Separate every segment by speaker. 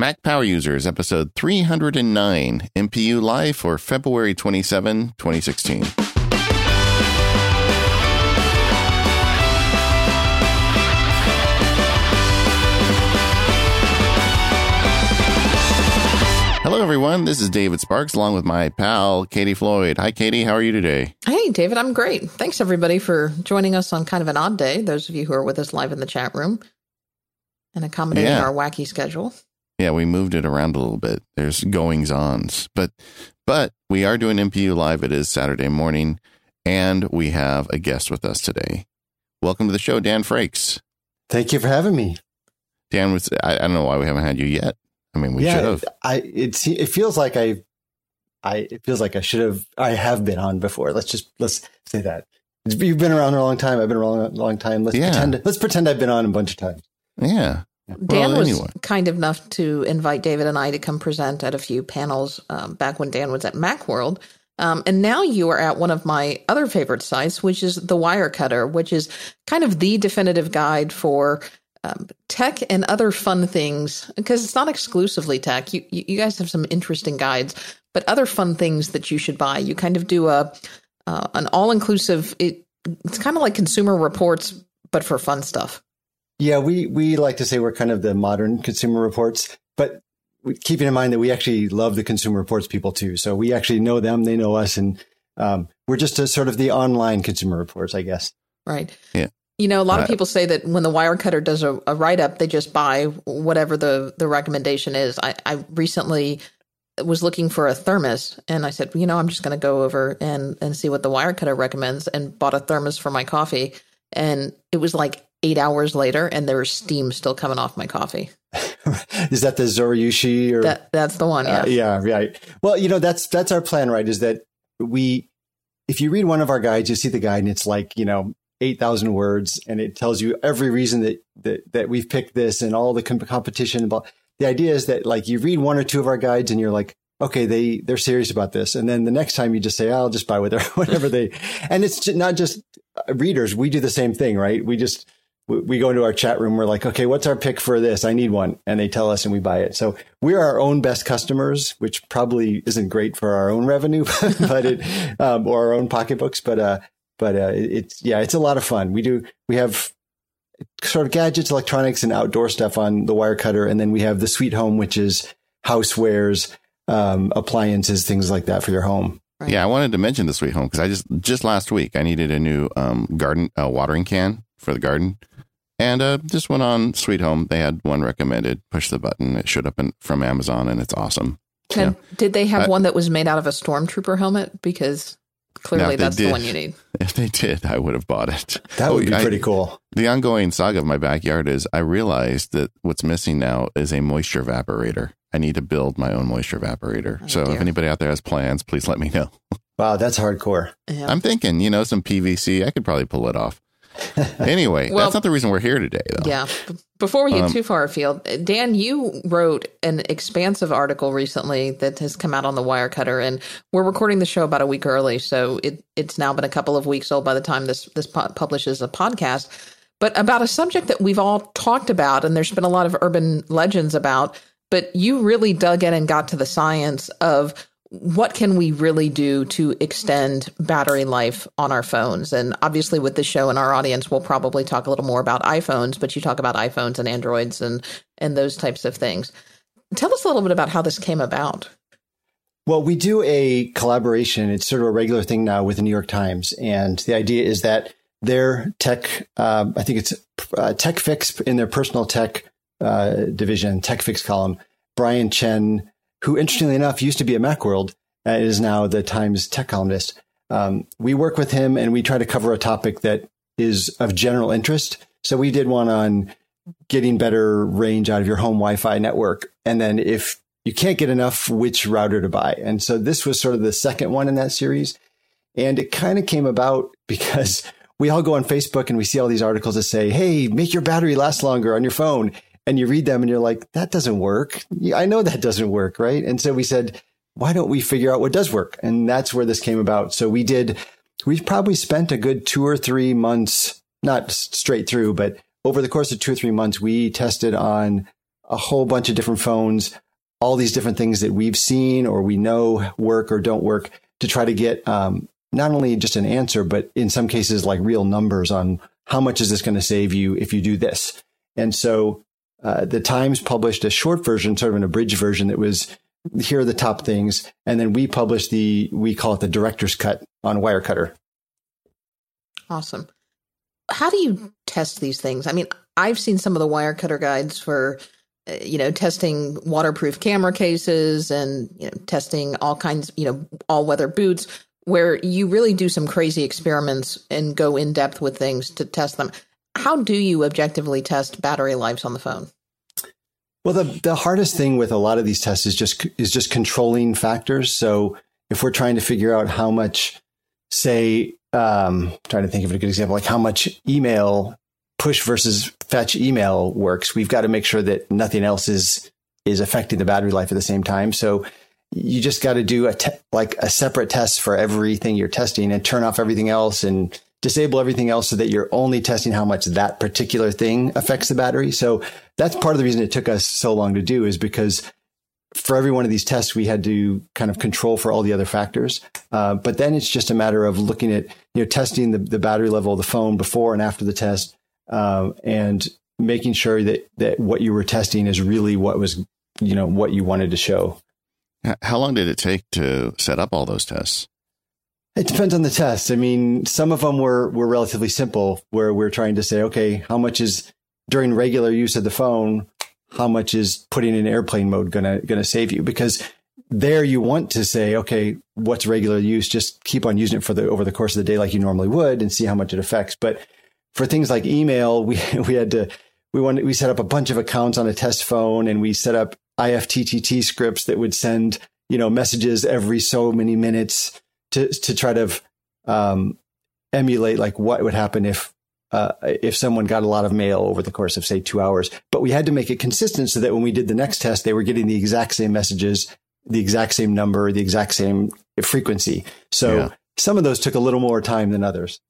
Speaker 1: Mac Power Users, episode 309, MPU Live for February 27, 2016. Hello, everyone. This is David Sparks, along with my pal, Katie Floyd. Hi, Katie. How are you today?
Speaker 2: Hey, David. I'm great. Thanks, everybody, for joining us on kind of an odd day. Those of you who are with us live in the chat room and accommodating
Speaker 1: Yeah.
Speaker 2: our wacky schedule.
Speaker 1: Yeah, we moved it around a little bit. There's goings ons, but but we are doing MPU live. It is Saturday morning, and we have a guest with us today. Welcome to the show, Dan Frakes.
Speaker 3: Thank you for having me.
Speaker 1: Dan was I, I don't know why we haven't had you yet. I mean, we should have.
Speaker 3: I it it feels like I I it feels like I should have I have been on before. Let's just let's say that. You've been around a long time. I've been around a long time. Let's
Speaker 1: Yeah.
Speaker 3: pretend let's pretend I've been on a bunch of times.
Speaker 1: Yeah.
Speaker 2: Dan
Speaker 1: Well,
Speaker 2: was kind enough to invite David and I to come present at a few panels um, back when Dan was at Macworld. Um, and now you are at one of my other favorite sites, which is the Wirecutter, which is kind of the definitive guide for um, tech and other fun things. Because it's not exclusively tech. You, you you guys have some interesting guides, but other fun things that you should buy. You kind of do a uh, an all inclusive. It, it's kind of like Consumer Reports, but for fun stuff.
Speaker 3: Yeah, we we like to say we're kind of the modern consumer reports, but keeping in mind that we actually love the consumer reports people too. So we actually know them, they know us, and um, we're just a sort of the online consumer reports, I guess.
Speaker 2: Right.
Speaker 1: Yeah.
Speaker 2: You know, a lot of people say that when the Wirecutter does a, a write up, they just buy whatever the, the recommendation is. I, I recently was looking for a thermos and I said, you know, I'm just going to go over and, and see what the Wirecutter recommends and bought a thermos for my coffee. And it was like eight hours later and there's steam still coming off my coffee.
Speaker 3: Is that the Zojirushi or
Speaker 2: That That's the one. Yeah.
Speaker 3: Uh, yeah, right. Well, you know, that's that's our plan, right? Is that we, if you read one of our guides, you see the guide, and it's like you know eight thousand words, and it tells you every reason that that that we've picked this and all the com- competition. But the idea is that like you read one or two of our guides, and you're like, okay, they they're serious about this, and then the next time you just say, I'll just buy whatever whatever they, and it's not just readers. We do the same thing, right? We just we- go into our chat room. We're like, okay, what's our pick for this? I need one. And they tell us and we buy it. So we're our own best customers, which probably isn't great for our own revenue, but it, um, or our own pocketbooks. But, uh, but, uh, it's, yeah, it's a lot of fun. We do, we have sort of gadgets, electronics and outdoor stuff on the Wirecutter. And then we have the Sweet Home, which is housewares, um, appliances, things like that for your home.
Speaker 2: Right.
Speaker 1: Yeah, I wanted to mention the Sweet Home because I just just last week I needed a new um, garden uh, watering can for the garden, and uh, just went on Sweet Home. They had one recommended. Push the button. It showed up in, from Amazon, and it's awesome.
Speaker 2: And did they have
Speaker 1: I-
Speaker 2: one that was made out of a stormtrooper helmet? Because clearly
Speaker 1: they
Speaker 2: that's the one you need.
Speaker 1: If they did, I would have bought it.
Speaker 3: That would be
Speaker 1: I-
Speaker 3: pretty cool.
Speaker 1: The ongoing saga of my backyard is I realized that what's missing now is a moisture evaporator. I need to build my own moisture evaporator.
Speaker 2: Oh,
Speaker 1: so if anybody out there has plans, please let me know.
Speaker 3: Wow. That's hardcore.
Speaker 2: Yeah.
Speaker 1: I'm thinking, you know, some PVC. I could probably pull it off. Anyway,
Speaker 2: Well-
Speaker 1: that's not the reason we're here today, though.
Speaker 2: Yeah. Before we get
Speaker 1: Um,
Speaker 2: too far afield, Dan, you wrote an expansive article recently that has come out on the Wirecutter, and we're recording the show about a week early, so it, it's now been a couple of weeks old by the time this this po- publishes a podcast. But about a subject that we've all talked about, and there's been a lot of urban legends about, but you really dug in and got to the science of what can we really do to extend battery life on our phones and obviously with this show and our audience we'll probably talk a little more about iphones but you talk about iphones and androids and and those types of things tell us a little bit about how this came about
Speaker 3: Well, we do a collaboration. It's sort of a regular thing now with the New York Times. And the idea is that their tech, um, I think it's uh, Tech Fix in their personal tech uh, division, Tech Fix column, Brian Chen, who interestingly enough used to be at Macworld, and is now the Times tech columnist. Um, we work with him and we try to cover a topic that is of general interest. So we did one on getting better range out of your home Wi-Fi network. And then if you can't get enough, which router to buy. And so this was sort of the second one in that series. And it kind of came about because we all go on Facebook and we see all these articles that say, Hey, make your battery last longer on your phone. And you read them and you're like, that doesn't work. I know that doesn't work. Right. And so we said, why don't we figure out what does work? And that's where this came about. So we did, we probably spent a good two or three months, not straight through, but over the course of two or three months, we tested on a whole bunch of different phones, all these different things that we've seen or we know work or don't work to try to get um, not only just an answer, but in some cases like real numbers on how much is this going to save you if you do this. And so uh, the Times published a short version, sort of an abridged version that was here are the top things, and then we published the we call it the director's cut on Wirecutter.
Speaker 2: Awesome. How do you test these things? I mean, I've seen some of the Wirecutter guides for uh, you know testing waterproof camera cases and you know testing all kinds you know all weather boots where you really do some crazy experiments and go in depth with things to test them. How do you objectively test battery lives on the phone?
Speaker 3: Well, the the hardest thing with a lot of these tests is just is just controlling factors. So if we're trying to figure out how much, say, um, trying to think of a good example, like how much email push versus fetch email works, we've got to make sure that nothing else is is affecting the battery life at the same time. So you just got to do a te- like a separate test for everything you're testing and turn off everything else and disable everything else so that you're only testing how much that particular thing affects the battery. So that's part of the reason it took us so long to do is because for every one of these tests, we had to kind of control for all the other factors. Uh, but then it's just a matter of looking at, you know, testing the, the battery level of the phone before and after the test, uh, and making sure that, that what you were testing is really what was, you know, what you wanted to show.
Speaker 1: How long did it take to set up all those tests?
Speaker 3: It depends on the test. I mean, some of them were, were relatively simple where we're trying to say, okay, how much is during regular use of the phone, how much is putting in airplane mode gonna, gonna save you? Because there you want to say, okay, what's regular use? Just keep on using it for the, over the course of the day like you normally would and see how much it affects. But for things like email, we, we had to, we wanted, we set up a bunch of accounts on a test phone and we set up IFTTT scripts that would send, you know, messages every so many minutes to, to try to, um, emulate like what would happen if, uh, if someone got a lot of mail over the course of say two hours, but we had to make it consistent so that when we did the next test, they were getting the exact same messages, the exact same number, the exact same frequency. So yeah. some of those took a little more time than others.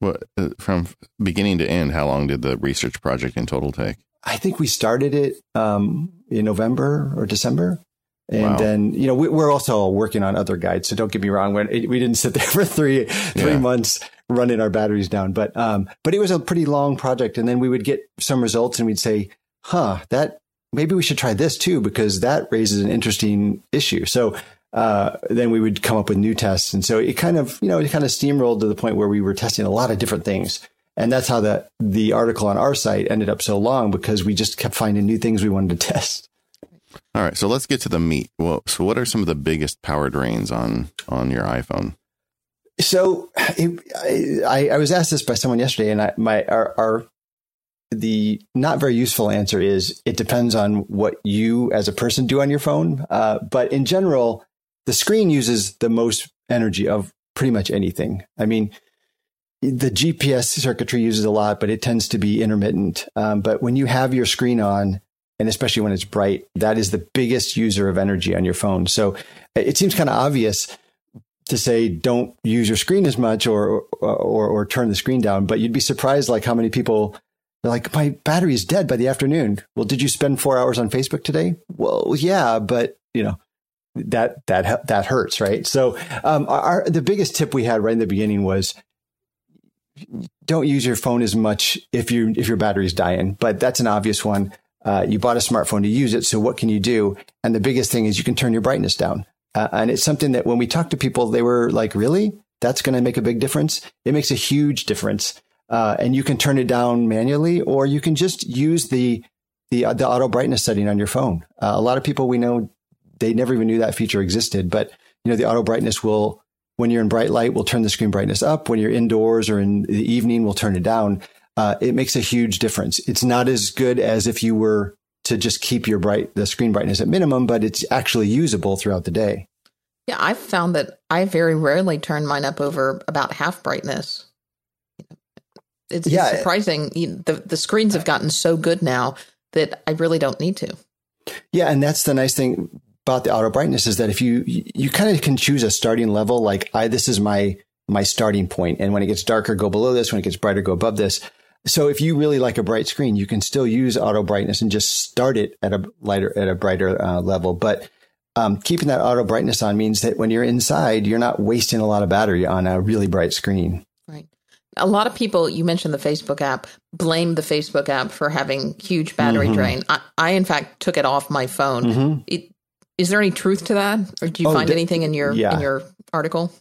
Speaker 1: Well, uh, from beginning to end, how long did the research project in total take?
Speaker 3: I think we started it um, in November or December. And wow. then, you know, we, are also working on other guides. So don't get me wrong. When we didn't sit there for three, three yeah. months running our batteries down, but, um, but it was a pretty long project. And then we would get some results and we'd say, huh, that maybe we should try this too, because that raises an interesting issue. So, uh, then we would come up with new tests. And so it kind of, you know, it kind of steamrolled to the point where we were testing a lot of different things. And that's how the, the article on our site ended up so long because we just kept finding new things we wanted to test.
Speaker 1: All right, so let's get to the meat. Well, so what are some of the biggest power drains on on your iPhone?
Speaker 3: So it, I, I was asked this by someone yesterday, and I, my our, our the not very useful answer is it depends on what you as a person do on your phone. Uh, but in general, the screen uses the most energy of pretty much anything. I mean, the GPS circuitry uses a lot, but it tends to be intermittent. Um, but when you have your screen on, and especially when it's bright, that is the biggest user of energy on your phone. So it seems kind of obvious to say don't use your screen as much or, or or turn the screen down, but you'd be surprised like how many people are like my battery is dead by the afternoon. Well, did you spend 4 hours on Facebook today? Well, yeah, but you know, that that that hurts, right? So, um, our the biggest tip we had right in the beginning was don't use your phone as much if you if your battery's dying. But that's an obvious one. Uh, you bought a smartphone to use it, so what can you do? And the biggest thing is you can turn your brightness down. Uh, and it's something that when we talk to people, they were like, "Really? That's going to make a big difference." It makes a huge difference. Uh, and you can turn it down manually, or you can just use the the the auto brightness setting on your phone. Uh, a lot of people we know they never even knew that feature existed, but you know the auto brightness will when you're in bright light, we'll turn the screen brightness up. When you're indoors or in the evening, we'll turn it down. Uh, it makes a huge difference. It's not as good as if you were to just keep your bright the screen brightness at minimum, but it's actually usable throughout the day.
Speaker 2: Yeah, I've found that I very rarely turn mine up over about half brightness. It's, yeah, surprising. The the screens have gotten so good now that I really don't need to.
Speaker 3: Yeah, and that's the nice thing about the auto brightness is that if you you kind of can choose a starting level, like I this is my my starting point, and when it gets darker, go below this. When it gets brighter, go above this. So if you really like a bright screen, you can still use auto brightness and just start it at a lighter, at a brighter uh, level. But um, keeping that auto brightness on means that when you're inside, you're not wasting a lot of battery on a really bright screen.
Speaker 2: Right. A lot of people, you mentioned the Facebook app, blame the Facebook app for having huge battery mm-hmm. drain. I, I, in fact, took it off my phone. Mm-hmm. It, is there any truth to that, or do you oh, find anything in your yeah. in your article?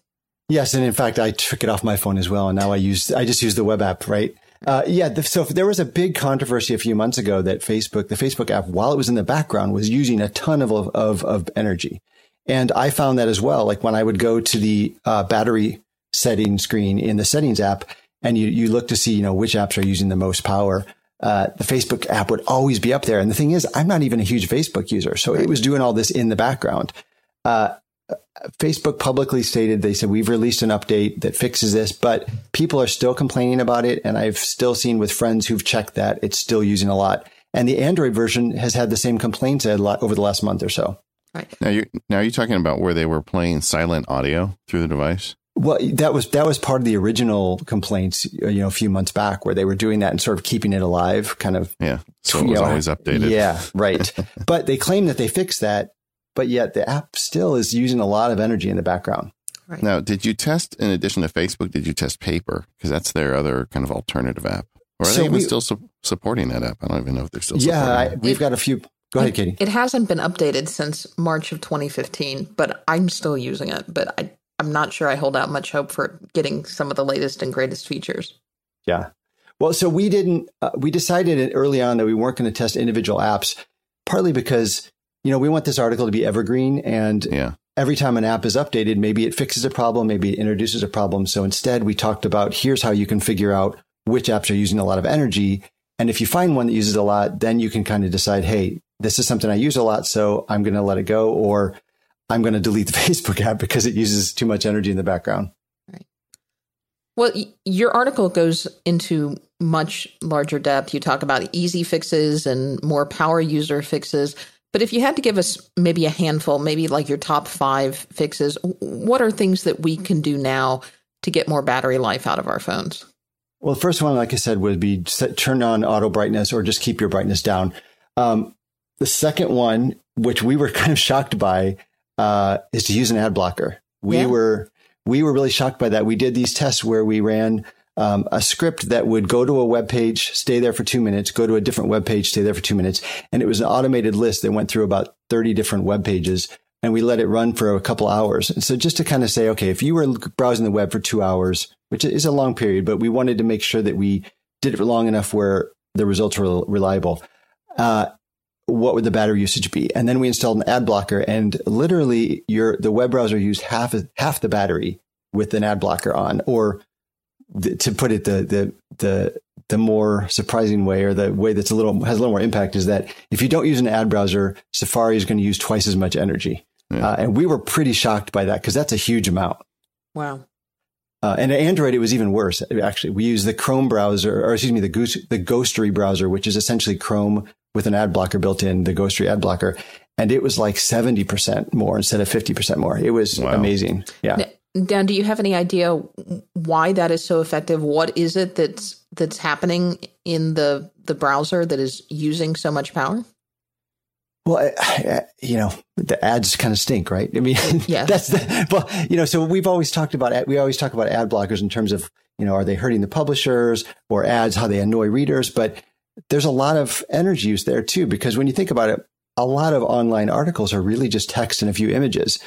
Speaker 3: Yes, and in fact, I took it off my phone as well, and now I use I just use the web app, right? Uh, yeah. The, so there was a big controversy a few months ago that Facebook, the Facebook app, while it was in the background, was using a ton of, of, of energy. And I found that as well. Like when I would go to the uh, battery setting screen in the settings app and you, you look to see, you know, which apps are using the most power. Uh, the Facebook app would always be up there. And the thing is, I'm not even a huge Facebook user. So it was doing all this in the background. Uh, Facebook publicly stated they said we've released an update that fixes this, but people are still complaining about it. And I've still seen with friends who've checked that it's still using a lot. And the Android version has had the same complaints a lot over the last month or so.
Speaker 1: Right. Now you now you're talking about where they were playing silent audio through the device.
Speaker 3: Well, that was that was part of the original complaints, you know, a few months back, where they were doing that and sort of keeping it alive, kind of.
Speaker 1: Yeah, so it was know, always updated.
Speaker 3: Yeah, right. but they claim that they fixed that, but yet the app still is using a lot of energy in the background.
Speaker 1: Right. Now, did you test, in addition to Facebook, did you test Paper? Because that's their other kind of alternative app. Or are so they even we, still su- supporting that app? I don't even know if they're still supporting that.
Speaker 3: yeah, I, we've got a few. Go ahead, Katie.
Speaker 2: It hasn't been updated since March of 2015, but I'm still using it. But I, I'm not sure I hold out much hope for getting some of the latest and greatest features.
Speaker 3: Yeah. Well, so we didn't, uh, we decided early on that we weren't going to test individual apps, partly because you know, we want this article to be evergreen and yeah. every time an app is updated, maybe it fixes a problem, maybe it introduces a problem. So instead we talked about here's how you can figure out which apps are using a lot of energy. And if you find one that uses a lot, then you can kind of decide, Hey, this is something I use a lot. So I'm going to let it go or I'm going to delete the Facebook app because it uses too much energy in the background. Right.
Speaker 2: Well, your article goes into much larger depth. You talk about easy fixes and more power user fixes. But if you had to give us maybe a handful, maybe like your top five fixes, what are things that we can do now to get more battery life out of our phones?
Speaker 3: Well, the first one, like I said, would be set, turn on auto brightness or just keep your brightness down. Um, the second one, which we were kind of shocked by, uh, is to use an ad blocker. We yeah. were we were really shocked by that. We did these tests where we ran um, a script that would go to a web page, stay there for two minutes, go to a different web page, stay there for two minutes. And it was an automated list that went through about 30 different web pages and we let it run for a couple hours. And so just to kind of say, okay, if you were browsing the web for two hours, which is a long period, but we wanted to make sure that we did it long enough where the results were reliable. Uh, what would the battery usage be? And then we installed an ad blocker and literally your, the web browser used half, half the battery with an ad blocker on or to put it the the the the more surprising way or the way that's a little has a little more impact is that if you don't use an ad browser, Safari is going to use twice as much energy. Yeah. Uh, and we were pretty shocked by that because that's a huge amount.
Speaker 2: Wow.
Speaker 3: Uh, and Android, it was even worse. Actually, we use the Chrome browser, or excuse me, the Goose, the Ghostery browser, which is essentially Chrome with an ad blocker built in, the Ghostery ad blocker, and it was like seventy percent more instead of fifty percent more. It was wow. amazing. Yeah.
Speaker 2: Dan, do you have any idea why that is so effective? What is it that's that's happening in the the browser that is using so much power?
Speaker 3: Well, I, I, you know, the ads kind of stink, right? I mean, yeah. that's the, well, you know, so we've always talked about, we always talk about ad blockers in terms of, you know, are they hurting the publishers or ads, how they annoy readers? But there's a lot of energy use there too, because when you think about it, a lot of online articles are really just text and a few images.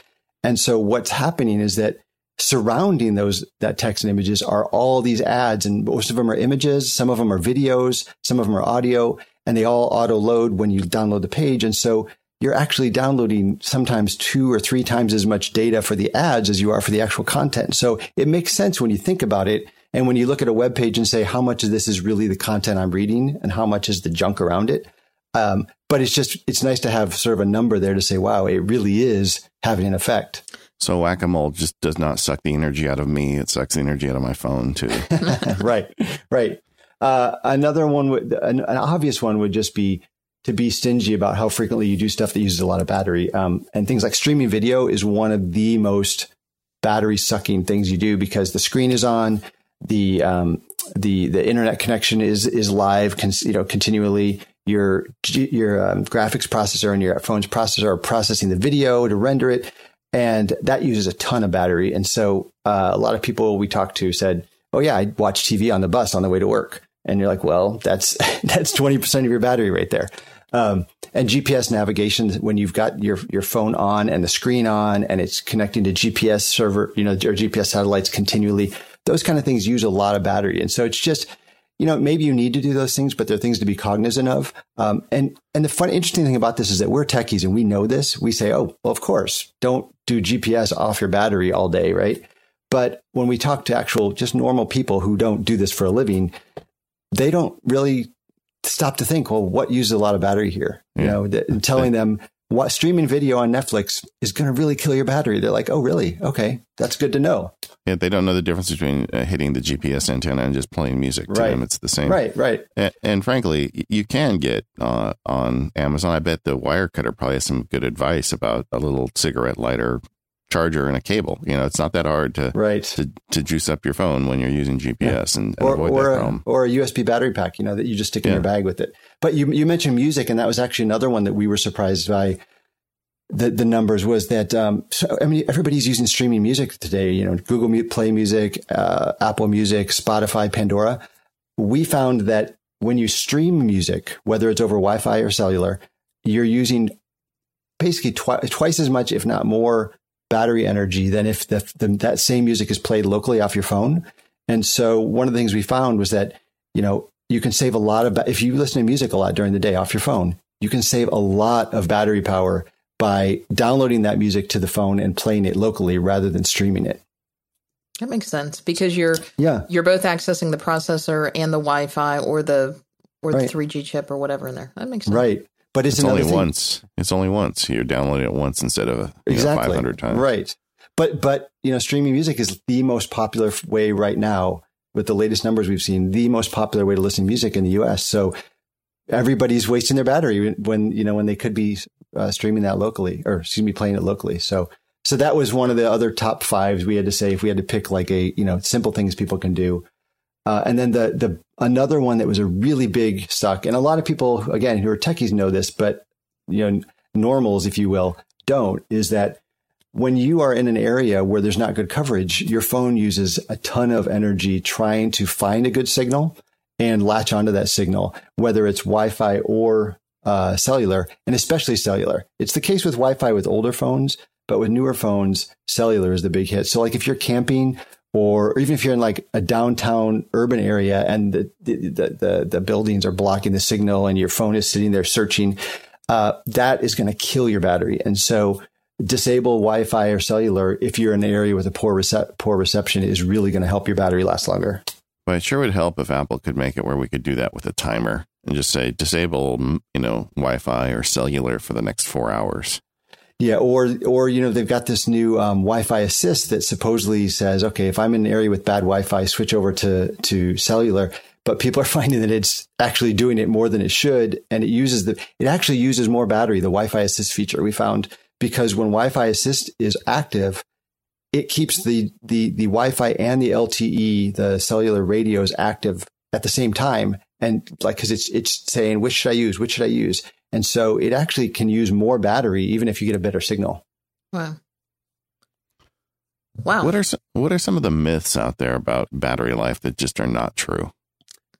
Speaker 3: And so what's happening is that surrounding those that text and images are all these ads. And most of them are images. Some of them are videos. Some of them are audio. And they all auto load when you download the page. And so you're actually downloading sometimes two or three times as much data for the ads as you are for the actual content. So it makes sense when you think about it. And when you look at a web page and say how much of this is really the content i'm reading and how much is the junk around it? Um, but it's just it's nice to have sort of a number there to say wow it really is having an effect
Speaker 1: so whack a mole just does not suck the energy out of me. It sucks the energy out of my phone too.
Speaker 3: right, right. Uh, another one would, an, an, obvious one would just be to be stingy about how frequently you do stuff that uses a lot of battery. Um, and things like streaming video is one of the most battery sucking things you do because the screen is on, the um, the the internet connection is is live, con- you know, continually. Your your um, graphics processor and your phone's processor are processing the video to render it, and that uses a ton of battery. And so uh, a lot of people we talked to said, "Oh yeah, I watch TV on the bus on the way to work." And you're like, "Well, that's that's twenty percent of your battery right there." Um, and GPS navigation when you've got your your phone on and the screen on and it's connecting to GPS server, you know, or GPS satellites continually. Those kind of things use a lot of battery, and so it's just you know, maybe you need to do those things, but they're things to be cognizant of. Um, and and the fun, interesting thing about this is that we're techies and we know this. We say, oh, well, of course, don't do GPS off your battery all day, right? But when we talk to actual, just normal people who don't do this for a living, they don't really stop to think, well, what uses a lot of battery here? Yeah. You know, th- telling them what streaming video on Netflix is going to really kill your battery. They're like, oh, really? Okay, that's good to know.
Speaker 1: Yeah, they don't know the difference between uh, hitting the GPS antenna and just playing music. To
Speaker 3: right.
Speaker 1: them, it's the same.
Speaker 3: Right, right.
Speaker 1: And, and frankly, you can get uh, on Amazon. I bet the Wirecutter probably has some good advice about a little cigarette lighter charger and a cable. You know, it's not that hard to
Speaker 3: right
Speaker 1: to, to juice up your phone when you're using GPS yeah. and, and,
Speaker 3: or,
Speaker 1: avoid
Speaker 3: or
Speaker 1: that
Speaker 3: a,
Speaker 1: problem.
Speaker 3: Or a USB battery pack, you know, that you just stick in yeah. your bag with it. But you you mentioned music, and that was actually another one that we were surprised by. The the numbers was that um, so I mean everybody's using streaming music today. You know, Google Play Music, uh, Apple Music, Spotify, Pandora. We found that when you stream music, whether it's over Wi-Fi or cellular, you're using basically twi- twice as much, if not more, battery energy than if the, the, that same music is played locally off your phone. And so one of the things we found was that, you know, you can save a lot of, if you listen to music a lot during the day off your phone, you can save a lot of battery power by downloading that music to the phone and playing it locally rather than streaming it.
Speaker 2: That makes sense because you're
Speaker 3: yeah
Speaker 2: you're both accessing the processor and the Wi-Fi or the or the 3G chip or whatever in there. That makes sense.
Speaker 3: Right. But it's,
Speaker 1: it's only
Speaker 3: thing.
Speaker 1: once. It's only once. You're downloading it once instead of exactly. know, 500 times.
Speaker 3: Right. But but you know, streaming music is the most popular way right now. With the latest numbers we've seen, the most popular way to listen to music in the U.S. So everybody's wasting their battery when you know when they could be uh, streaming that locally, or excuse me, playing it locally. So so that was one of the other top fives we had to say if we had to pick like a you know simple things people can do. Uh, and then the the another one that was a really big suck, and a lot of people again who are techies know this, but you know normals, if you will, don't. Is that when you are in an area where there's not good coverage, your phone uses a ton of energy trying to find a good signal and latch onto that signal, whether it's Wi-Fi or uh, cellular, and especially cellular. It's the case with Wi-Fi with older phones, but with newer phones, cellular is the big hit. So, like if you're camping or even if you're in like a downtown urban area and the, the, the, the buildings are blocking the signal and your phone is sitting there searching, uh, that is going to kill your battery. And so disable Wi-Fi or cellular if you're in an area with a poor rece- poor reception is really going to help your battery last longer.
Speaker 1: Well, it sure would help if Apple could make it where we could do that with a timer and just say disable, you know, Wi-Fi or cellular for the next four hours.
Speaker 3: Yeah, or or you know they've got this new um, Wi-Fi assist that supposedly says, okay, if I'm in an area with bad Wi-Fi, switch over to to cellular. But people are finding that it's actually doing it more than it should, and it uses the it actually uses more battery. The Wi-Fi assist feature we found because when Wi-Fi assist is active, it keeps the the the Wi-Fi and the LTE, the cellular radios, active at the same time, and like because it's it's saying which should I use, which should I use, and so it actually can use more battery even if you get a better signal.
Speaker 2: Wow. Wow.
Speaker 1: What are some, what are some of the myths out there about battery life that just are not true?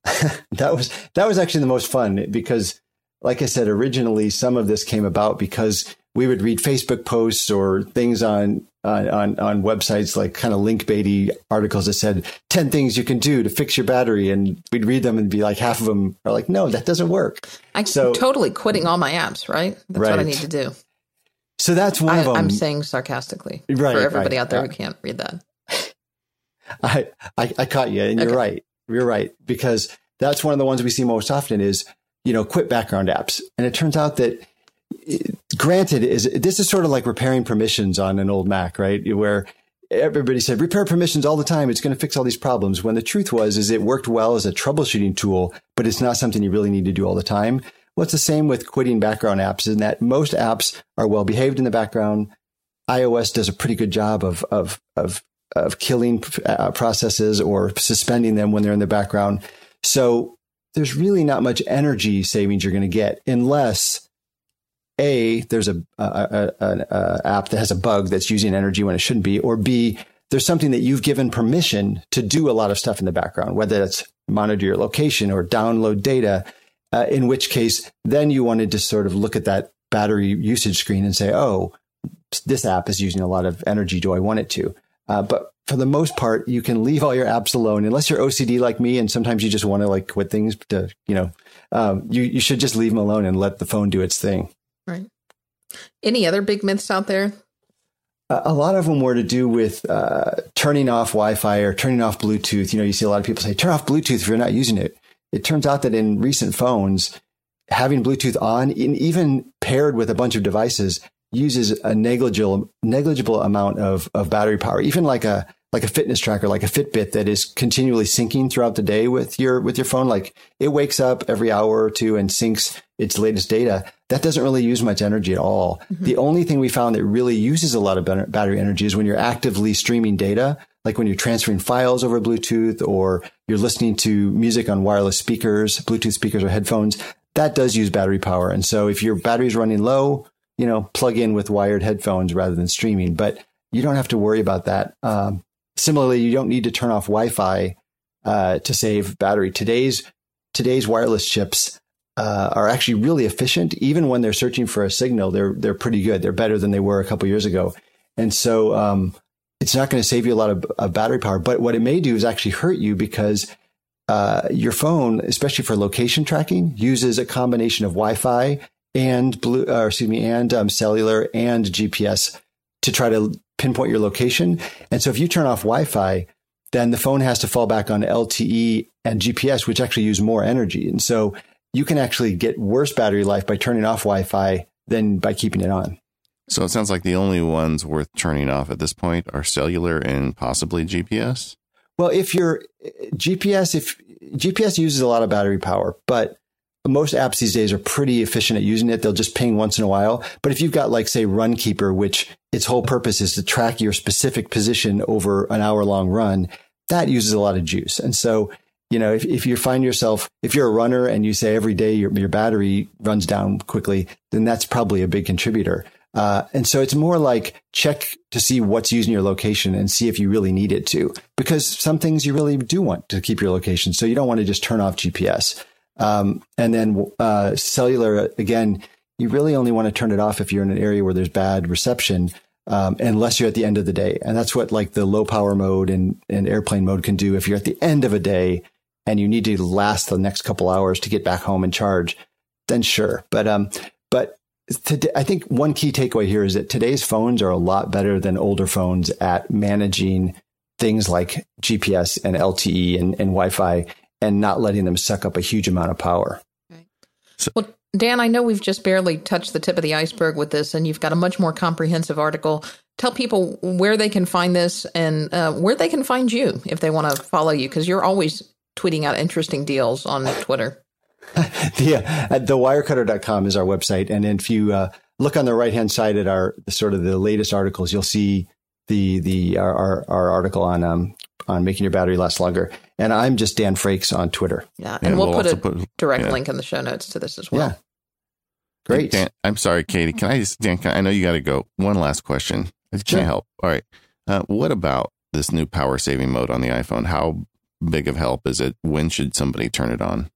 Speaker 3: that was that was actually the most fun because like I said originally some of this came about because we would read Facebook posts or things on on on websites like kind of link baity articles that said 10 things you can do to fix your battery and we'd read them and be like half of them are like no that doesn't work.
Speaker 2: I'm so, totally quitting all my apps right? That's right. what i need to do.
Speaker 3: So that's one
Speaker 2: I,
Speaker 3: of them
Speaker 2: i'm saying sarcastically right, for everybody right, out there who uh, can't read that.
Speaker 3: I, I, I caught you and you're right. You're right because that's one of the ones we see most often is you know quit background apps. And it turns out that granted is this is sort of like repairing permissions on an old Mac, right? Where everybody said repair permissions all the time. It's going to fix all these problems. When the truth was, is it worked well as a troubleshooting tool, but it's not something you really need to do all the time. What's well, the same with quitting background apps in that most apps are well behaved in the background. iOS does a pretty good job of, of, of of killing uh, processes or suspending them when they're in the background. So there's really not much energy savings you're going to get unless a there's a, a, a, a, app that has a bug that's using energy when it shouldn't be, or b there's something that you've given permission to do a lot of stuff in the background, whether it's monitor your location or download data. Uh, in which case, then you wanted to sort of look at that battery usage screen and say, oh, this app is using a lot of energy. Do I want it to? Uh, but for the most part, you can leave all your apps alone unless you're OCD like me, and sometimes you just want to like quit things. To you know, um, you you should just leave them alone and let the phone do its thing.
Speaker 2: Right. Any other big myths out there?
Speaker 3: a lot of them were to do with uh, turning off Wi-Fi or turning off Bluetooth. You know, you see a lot of people say turn off Bluetooth if you're not using it. It turns out that in recent phones, having Bluetooth on, even paired with a bunch of devices, uses a negligible negligible amount of, of battery power. Even like a like a fitness tracker, like a Fitbit that is continually syncing throughout the day with your with your phone. Like it wakes up every hour or two and syncs its latest data. That doesn't really use much energy at all. Mm-hmm. The only thing we found that really uses a lot of battery energy is when you're actively streaming data, like when you're transferring files over Bluetooth or you're listening to music on wireless speakers, Bluetooth speakers or headphones. That does use battery power. And so if your battery is running low, you know, plug in with wired headphones rather than streaming. But you don't have to worry about that. Um, similarly, you don't need to turn off Wi-Fi uh, to save battery. Today's today's wireless chips uh, are actually really efficient. Even when they're searching for a signal, they're they're pretty good. They're better than they were a couple years ago. And so um, it's not going to save you a lot of, of, battery power. But what it may do is actually hurt you because uh, your phone, especially for location tracking, uses a combination of Wi-Fi and blue, or excuse me, and um, cellular and GPS to try to pinpoint your location. And so if you turn off Wi-Fi, then the phone has to fall back on LTE and GPS, which actually use more energy. And so you can actually get worse battery life by turning off Wi-Fi than by keeping it on.
Speaker 1: So it sounds like the only ones worth turning off at this point are cellular and possibly GPS.
Speaker 3: Well, if you're GPS, if GPS uses a lot of battery power, but most apps these days are pretty efficient at using it. They'll just ping once in a while. But if you've got like say Runkeeper, which its whole purpose is to track your specific position over an hour long run, that uses a lot of juice. And so, you know, if, if you find yourself, if you're a runner and you say every day your, your battery runs down quickly, then that's probably a big contributor. Uh, and so it's more like check to see what's using your location and see if you really need it to, because some things you really do want to keep your location. So you don't want to just turn off GPS. Um, and then uh, cellular, again, you really only want to turn it off if you're in an area where there's bad reception, um, unless you're at the end of the day. And that's what like the low power mode and, and airplane mode can do. If you're at the end of a day and you need to last the next couple hours to get back home and charge, then sure. But um, but today, I think one key takeaway here is that today's phones are a lot better than older phones at managing things like GPS and LTE and, and Wi-Fi and not letting them suck up a huge amount of power.
Speaker 2: Right. So, well, Dan, I know we've just barely touched the tip of the iceberg with this, and you've got a much more comprehensive article. Tell people where they can find this and uh, where they can find you if they want to follow you, because you're always tweeting out interesting deals on Twitter.
Speaker 3: the uh, thewirecutter.com is our website, and if you uh, look on the right hand side at our sort of the latest articles, you'll see the the our, our, our article on um, on making your battery last longer. And I'm just Dan Frakes on Twitter.
Speaker 2: Yeah, and, we'll, we'll, put a put, direct yeah. link in the show notes to this as well. Yeah.
Speaker 3: Great.
Speaker 1: Dan, I'm sorry, Katie. Can I just, Dan, I, I know you got to go. One last question. Can sure. I help? All right. Uh, what about this new power saving mode on the iPhone? How big of help is it? When should somebody turn it on?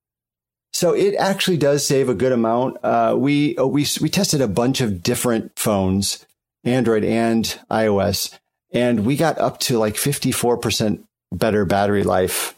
Speaker 3: So it actually does save a good amount. Uh, we uh, we we tested a bunch of different phones, Android and iOS, and we got up to like 54% better battery life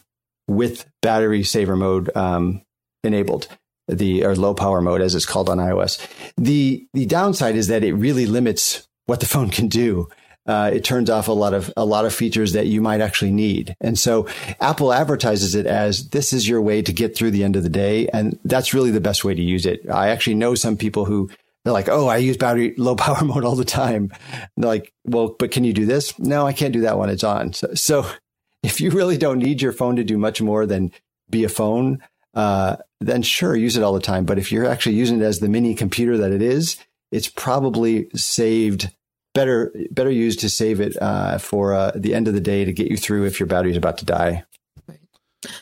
Speaker 3: with battery saver mode um, enabled the or low power mode as it's called on iOS. The the downside is that it really limits what the phone can do. Uh, it turns off a lot of a lot of features that you might actually need, and so Apple advertises it as this is your way to get through the end of the day, and that's really the best way to use it. I actually know some people who they're like, oh, I use battery low power mode all the time. They're like, well, but can you do this? No, I can't do that when it's on. So, so if you really don't need your phone to do much more than be a phone, uh, then sure, use it all the time. But if you're actually using it as the mini computer that it is, it's probably saved better better used to save it uh, for uh, the end of the day to get you through if your battery's about to die.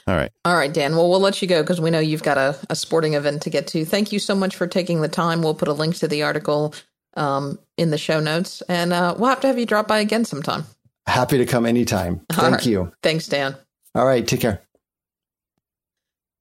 Speaker 1: All right.
Speaker 2: All right, Dan. Well, we'll let you go because we know you've got a, a sporting event to get to. Thank you so much for taking the time. We'll put a link to the article um, in the show notes, and uh, we'll have to have you drop by again sometime.
Speaker 3: Happy to come anytime. Thank
Speaker 2: right.
Speaker 3: you.
Speaker 2: Thanks, Dan.
Speaker 3: All right. Take care.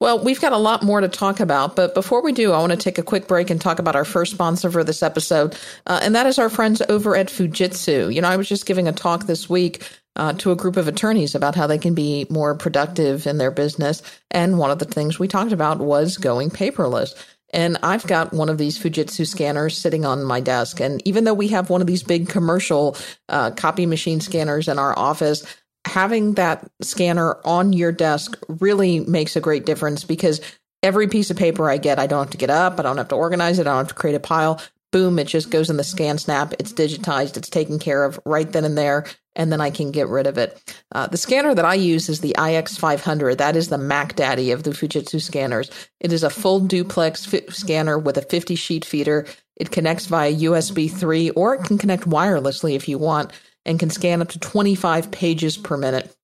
Speaker 2: Well, we've got a lot more to talk about, but before we do, I want to take a quick break and talk about our first sponsor for this episode, uh, and that is our friends over at Fujitsu. You know, I was just giving a talk this week uh, to a group of attorneys about how they can be more productive in their business, and one of the things we talked about was going paperless. And I've got one of these Fujitsu scanners sitting on my desk. And even though we have one of these big commercial uh, copy machine scanners in our office, having that scanner on your desk really makes a great difference because every piece of paper I get, I don't have to get up, I don't have to organize it, I don't have to create a pile. Boom, it just goes in the ScanSnap. It's digitized, it's taken care of right then and there, and then I can get rid of it. Uh, the scanner that I use is the IX500. That is the Mac Daddy of the Fujitsu scanners. It is a full duplex fi- scanner with a 50 sheet feeder. It connects via USB 3 or it can connect wirelessly if you want and can scan up to 25 pages per minute.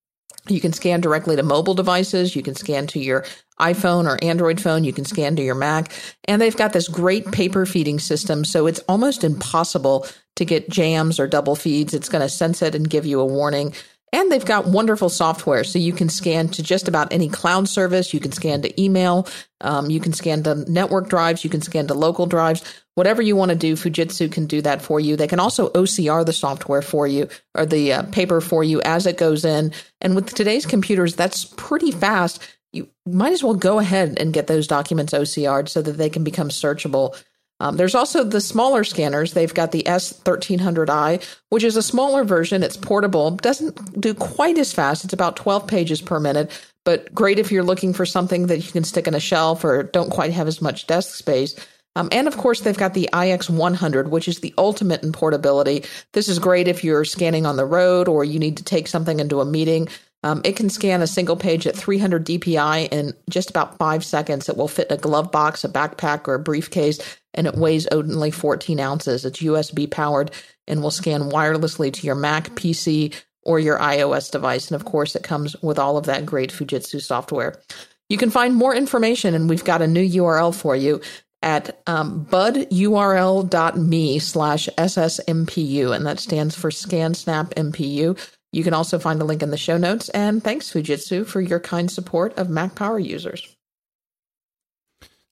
Speaker 2: You can scan directly to mobile devices. You can scan to your iPhone or Android phone. You can scan to your Mac. And they've got this great paper feeding system. So it's almost impossible to get jams or double feeds. It's going to sense it and give you a warning. And they've got wonderful software. So you can scan to just about any cloud service. You can scan to email. Um, you can scan to network drives. You can scan to local drives. Whatever you want to do, Fujitsu can do that for you. They can also OCR the software for you or the uh, paper for you as it goes in. And with today's computers, that's pretty fast. You might as well go ahead and get those documents OCR'd so that they can become searchable. Um, there's also the smaller scanners. They've got the S1300i, which is a smaller version. It's portable, doesn't do quite as fast. It's about 12 pages per minute, but great if you're looking for something that you can stick in a shelf or don't quite have as much desk space. Um, and of course, they've got the IX100, which is the ultimate in portability. This is great if you're scanning on the road or you need to take something into a meeting. Um, it can scan a single page at 300 DPI in just about five seconds. It will fit in a glove box, a backpack, or a briefcase, and it weighs only 14 ounces. It's USB powered and will scan wirelessly to your Mac, PC, or your iOS device. And of course, it comes with all of that great Fujitsu software. You can find more information, and we've got a new URL for you at um, budurl.me slash ssmpu, and that stands for ScanSnap MPU. You can also find a link in the show notes. And thanks, Fujitsu, for your kind support of Mac Power users.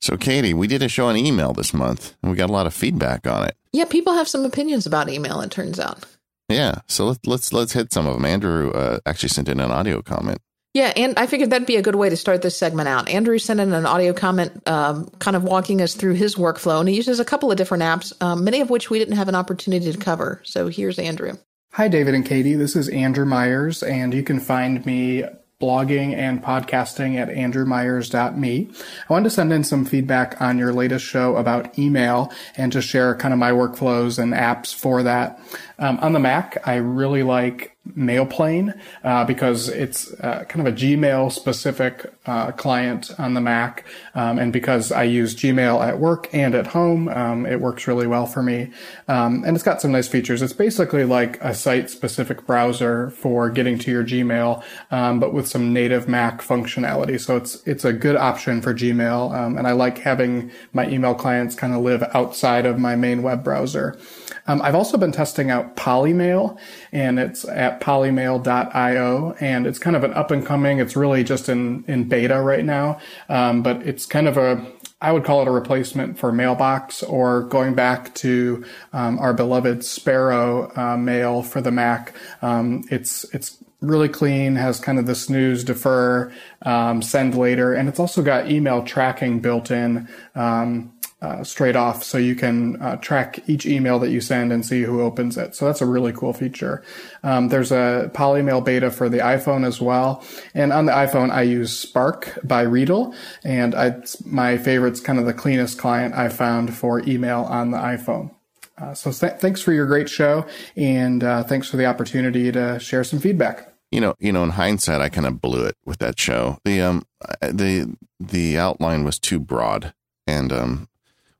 Speaker 1: So, Katie, we did a show on email this month, and we got a lot of feedback on it.
Speaker 2: Yeah, people have some opinions about email. It turns out.
Speaker 1: Yeah, so let's let's let's hit some of them. Andrew uh, actually sent in an audio comment.
Speaker 2: Yeah, and I figured that'd be a good way to start this segment out. Andrew sent in an audio comment, um, kind of walking us through his workflow, and he uses a couple of different apps, um, many of which we didn't have an opportunity to cover. So here's Andrew.
Speaker 4: Hi, David and Katie. This is Andrew Myers, and you can find me blogging and podcasting at andrewmyers.me. I wanted to send in some feedback on your latest show about email and to share kind of my workflows and apps for that. Um, on the Mac, I really like Mailplane uh, because it's uh, kind of a Gmail specific uh, client on the Mac, um, and because I use Gmail at work and at home, um, it works really well for me. Um, and it's got some nice features. It's basically like a site specific browser for getting to your Gmail, um, but with some native Mac functionality. So it's it's a good option for Gmail, um, and I like having my email clients kind of live outside of my main web browser. Um, I've also been testing out Polymail, and it's at polymail.io, and it's kind of an up and coming. It's really just in in beta right now, um, but it's kind of a I would call it a replacement for Mailbox or going back to um, our beloved Sparrow uh, Mail for the Mac. Um, it's it's really clean, has kind of the snooze, defer, um, send later, and it's also got email tracking built in. Um, uh, straight off so you can uh, track each email that you send and see who opens it. So that's a really cool feature. Um, there's a Polymail beta for the iPhone as well. And on the iPhone, I use Spark by Readdle. And I, my favorite's kind of the cleanest client I found for email on the iPhone. Uh, so th- thanks for your great show. And uh, thanks for the opportunity to share some feedback
Speaker 1: you know, you know, in hindsight, I kind of blew it with that show. The um, the the outline was too broad, and um,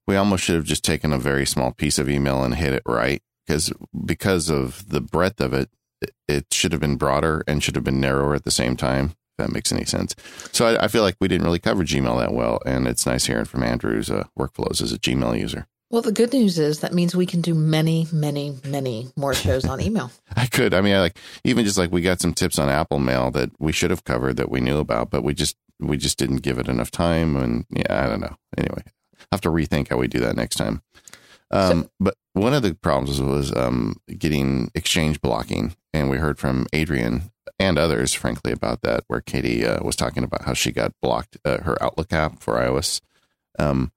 Speaker 1: we almost should have just taken a very small piece of email and hit it right because because of the breadth of it, it should have been broader and should have been narrower at the same time. If that makes any sense. So I, I feel like we didn't really cover Gmail that well, and it's nice hearing from Andrew's uh, workflows as a Gmail user.
Speaker 2: Well, the good news is that means we can do many, many, many more shows on email.
Speaker 1: I could. I mean, I like even just like we got some tips on Apple Mail that we should have covered that we knew about, but we just we just didn't give it enough time. And yeah, I don't know. Anyway, have to rethink how we do that next time. Um, so, but one of the problems was um, getting exchange blocking, and we heard from Adrian and others, frankly, about that. Where Katie uh, was talking about how she got blocked uh, her Outlook app for iOS. Um,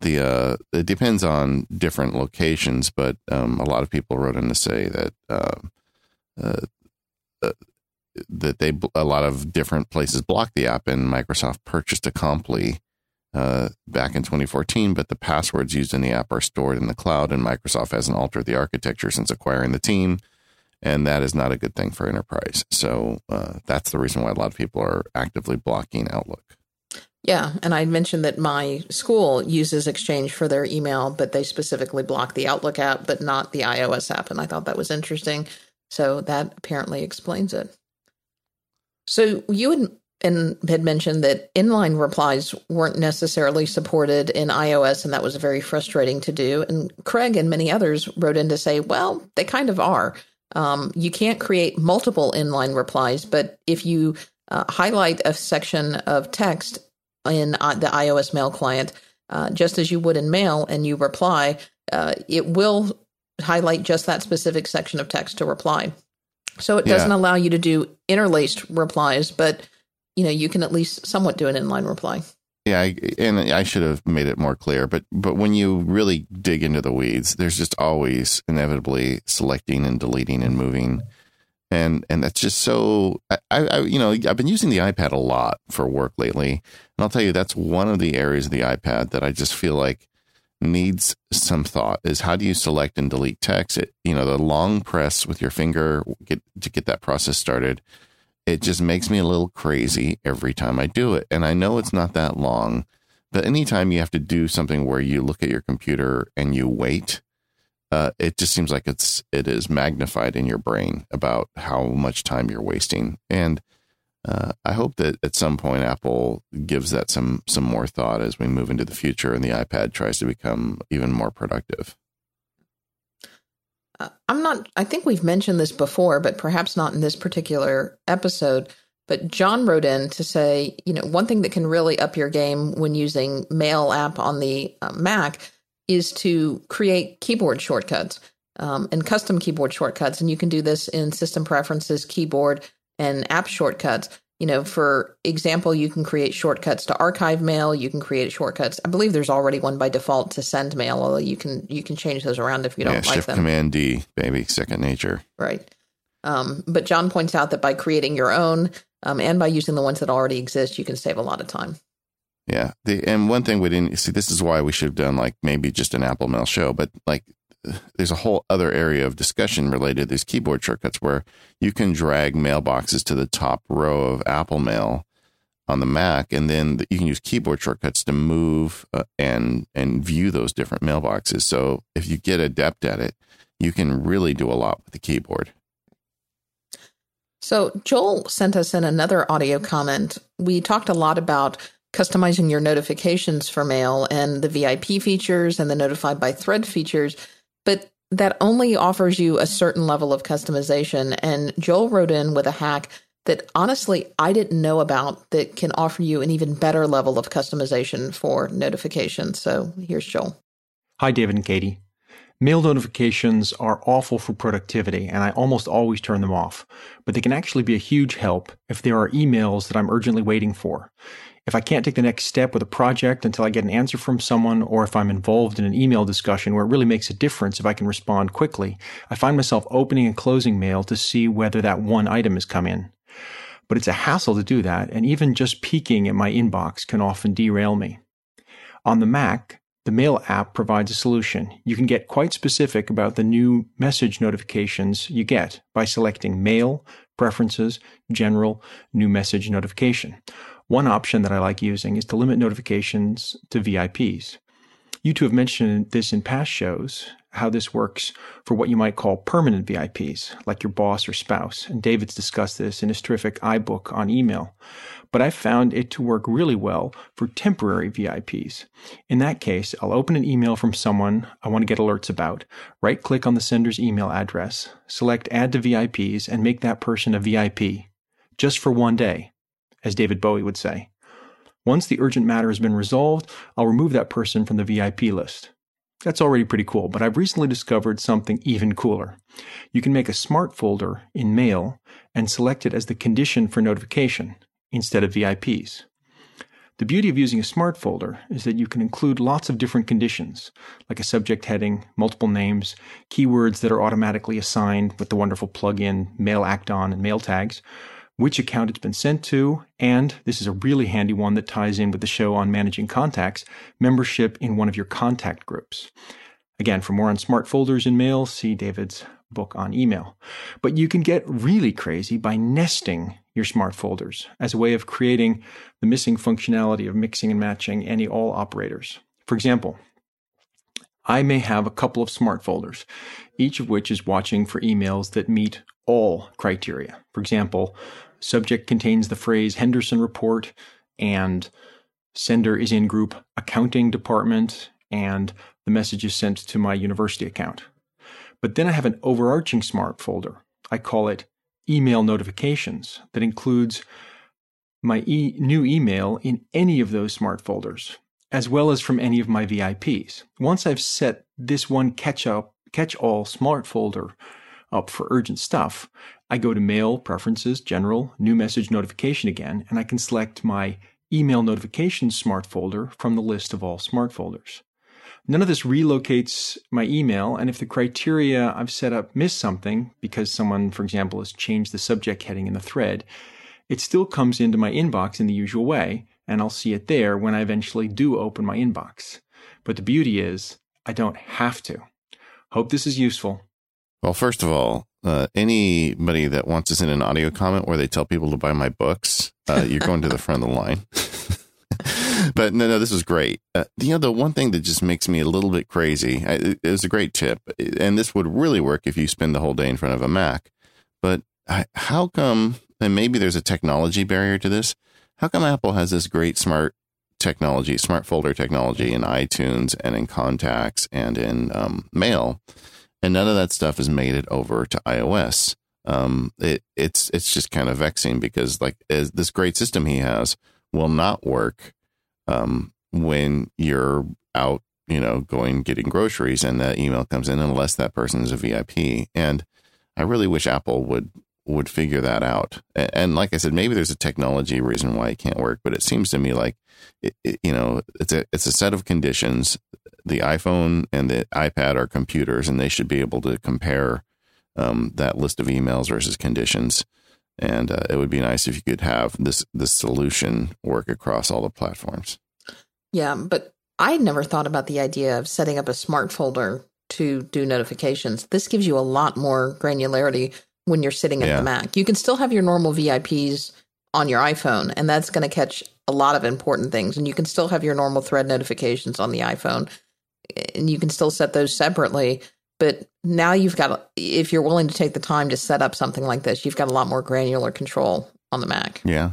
Speaker 1: the uh, it depends on different locations, but um, a lot of people wrote in to say that uh, uh, uh that they a lot of different places blocked the app, and Microsoft purchased a Acompli uh, back in 2014, but the passwords used in the app are stored in the cloud, and Microsoft hasn't altered the architecture since acquiring the team, and that is not a good thing for enterprise. So uh, that's the reason why a lot of people are actively blocking Outlook.
Speaker 2: Yeah, and I mentioned that my school uses Exchange for their email, but they specifically block the Outlook app, but not the iOS app, and I thought that was interesting. So that apparently explains it. So you had, and had mentioned that inline replies weren't necessarily supported in iOS, and that was very frustrating to do. And Craig and many others wrote in to say, well, they kind of are. Um, you can't create multiple inline replies, but if you uh, highlight a section of text in uh, the iOS mail client, uh, just as you would in mail, and you reply, uh, it will highlight just that specific section of text to reply. So it doesn't yeah. allow you to do interlaced replies, but you know you can at least somewhat do an inline reply.
Speaker 1: Yeah, I, and I should have made it more clear, but but when you really dig into the weeds, there's just always inevitably selecting and deleting and moving. And and that's just so I, I you know I've been using the iPad a lot for work lately, and I'll tell you that's one of the areas of the iPad that I just feel like needs some thought is how do you select and delete text? It you know the long press with your finger get to get that process started it just makes me a little crazy every time i do it and i know it's not that long but anytime you have to do something where you look at your computer and you wait uh, it just seems like it's it is magnified in your brain about how much time you're wasting. And uh, I hope that at some point Apple gives that some some more thought as we move into the future and the iPad tries to become even more productive.
Speaker 2: I'm not. I think we've mentioned this before, but perhaps not in this particular episode. But John wrote in to say, you know, one thing that can really up your game when using Mail app on the uh, Mac is to create keyboard shortcuts um, and custom keyboard shortcuts. And you can do this in system preferences, keyboard, and app shortcuts. You know, for example, you can create shortcuts to archive mail. You can create shortcuts. I believe there's already one by default to send mail, although you can you can change those around if you don't
Speaker 1: yeah,
Speaker 2: like
Speaker 1: Shift
Speaker 2: them.
Speaker 1: Command D, baby, second nature.
Speaker 2: Right. Um, but John points out that by creating your own um, and by using the ones that already exist, you can save a lot of time.
Speaker 1: Yeah. The, and one thing we didn't see, this is why we should have done like maybe just an Apple Mail show, but like there's a whole other area of discussion related to these keyboard shortcuts where you can drag mailboxes to the top row of Apple Mail on the Mac, and then you can use keyboard shortcuts to move uh, and and view those different mailboxes. So if you get adept at it, you can really do a lot with the keyboard.
Speaker 2: So Joel sent us in another audio comment. We talked a lot about customizing your notifications for mail and the VIP features and the notified by thread features, but that only offers you a certain level of customization. And Joel wrote in with a hack that honestly I didn't know about that can offer you an even better level of customization for notifications. So here's Joel.
Speaker 5: Hi, David and Katie. Mail notifications are awful for productivity, and I almost always turn them off. But they can actually be a huge help if there are emails that I'm urgently waiting for. If I can't take the next step with a project until I get an answer from someone, or if I'm involved in an email discussion where it really makes a difference if I can respond quickly, I find myself opening and closing mail to see whether that one item has come in. But it's a hassle to do that, and even just peeking at my inbox can often derail me. On the Mac, the Mail app provides a solution. You can get quite specific about the new message notifications you get by selecting Mail, Preferences, General, New Message Notification. One option that I like using is to limit notifications to VIPs. You two have mentioned this in past shows. how this works for what you might call permanent VIPs, like your boss or spouse. And David's discussed this in his terrific iBook on email. But I've found it to work really well for temporary VIPs. In that case, I'll open an email from someone I want to get alerts about, right click on the sender's email address, select Add to VIPs, and make that person a VIP, just for one day, as David Bowie would say. Once the urgent matter has been resolved, I'll remove that person from the VIP list. That's already pretty cool, but I've recently discovered something even cooler. You can make a smart folder in Mail and select it as the condition for notification instead of VIPs. The beauty of using a smart folder is that you can include lots of different conditions, like a subject heading, multiple names, keywords that are automatically assigned with the wonderful plugin Mail Act-On and Mail Tags, which account it's been sent to, and this is a really handy one that ties in with the show on managing contacts, membership in one of your contact groups. Again, for more on smart folders in mail, see David's book on email. But you can get really crazy by nesting your smart folders as a way of creating the missing functionality of mixing and matching any all operators. For example, I may have a couple of smart folders, each of which is watching for emails that meet all criteria. For example, subject contains the phrase Henderson report and sender is in group accounting department and the message is sent to my university account. But then I have an overarching smart folder. I call it email notifications that includes my e- new email in any of those smart folders, as well as from any of my VIPs. Once I've set this one catch up, catch all smart folder up for urgent stuff, I go to Mail, Preferences, General, New Message Notification again, and I can select my Email Notifications smart folder from the list of all smart folders. None of this relocates my email, and if the criteria I've set up miss something, because someone, for example, has changed the subject heading in the thread, it still comes into my inbox in the usual way, and I'll see it there when I eventually do open my inbox. But the beauty is, I don't have to. Hope this is useful.
Speaker 1: Well, first of all, uh, anybody that wants to send an audio comment where they tell people to buy my books, uh, you're going to the front of the line. but no, no, this is great. Uh, you know, the one thing that just makes me a little bit crazy, I, it was a great tip, and this would really work if you spend the whole day in front of a Mac. But I, how come, and maybe there's a technology barrier to this, how come Apple has this great smart technology, smart folder technology in iTunes and in contacts and in um, mail? and none of that stuff has made it over to iOS. Um, it, it's it's just kind of vexing because like this great system he has will not work um, when you're out, you know, going getting groceries and that email comes in unless that person is a VIP. And I really wish Apple would would figure that out. And, like I said, maybe there's a technology reason why it can't work, but it seems to me like it, it, you know it's a it's a set of conditions the iPhone and the iPad are computers, and they should be able to compare um, that list of emails versus conditions. And uh, it would be nice if you could have this this solution work across all the platforms.
Speaker 2: Yeah, but I never thought about the idea of setting up a smart folder to do notifications. This gives you a lot more granularity when you're sitting at yeah. the Mac. You can still have your normal VIPs on your iPhone, and that's going to catch a lot of important things. And you can still have your normal thread notifications on the iPhone and you can still set those separately. But now you've got, if you're willing to take the time to set up something like this, you've got a lot more granular control on the Mac.
Speaker 1: Yeah.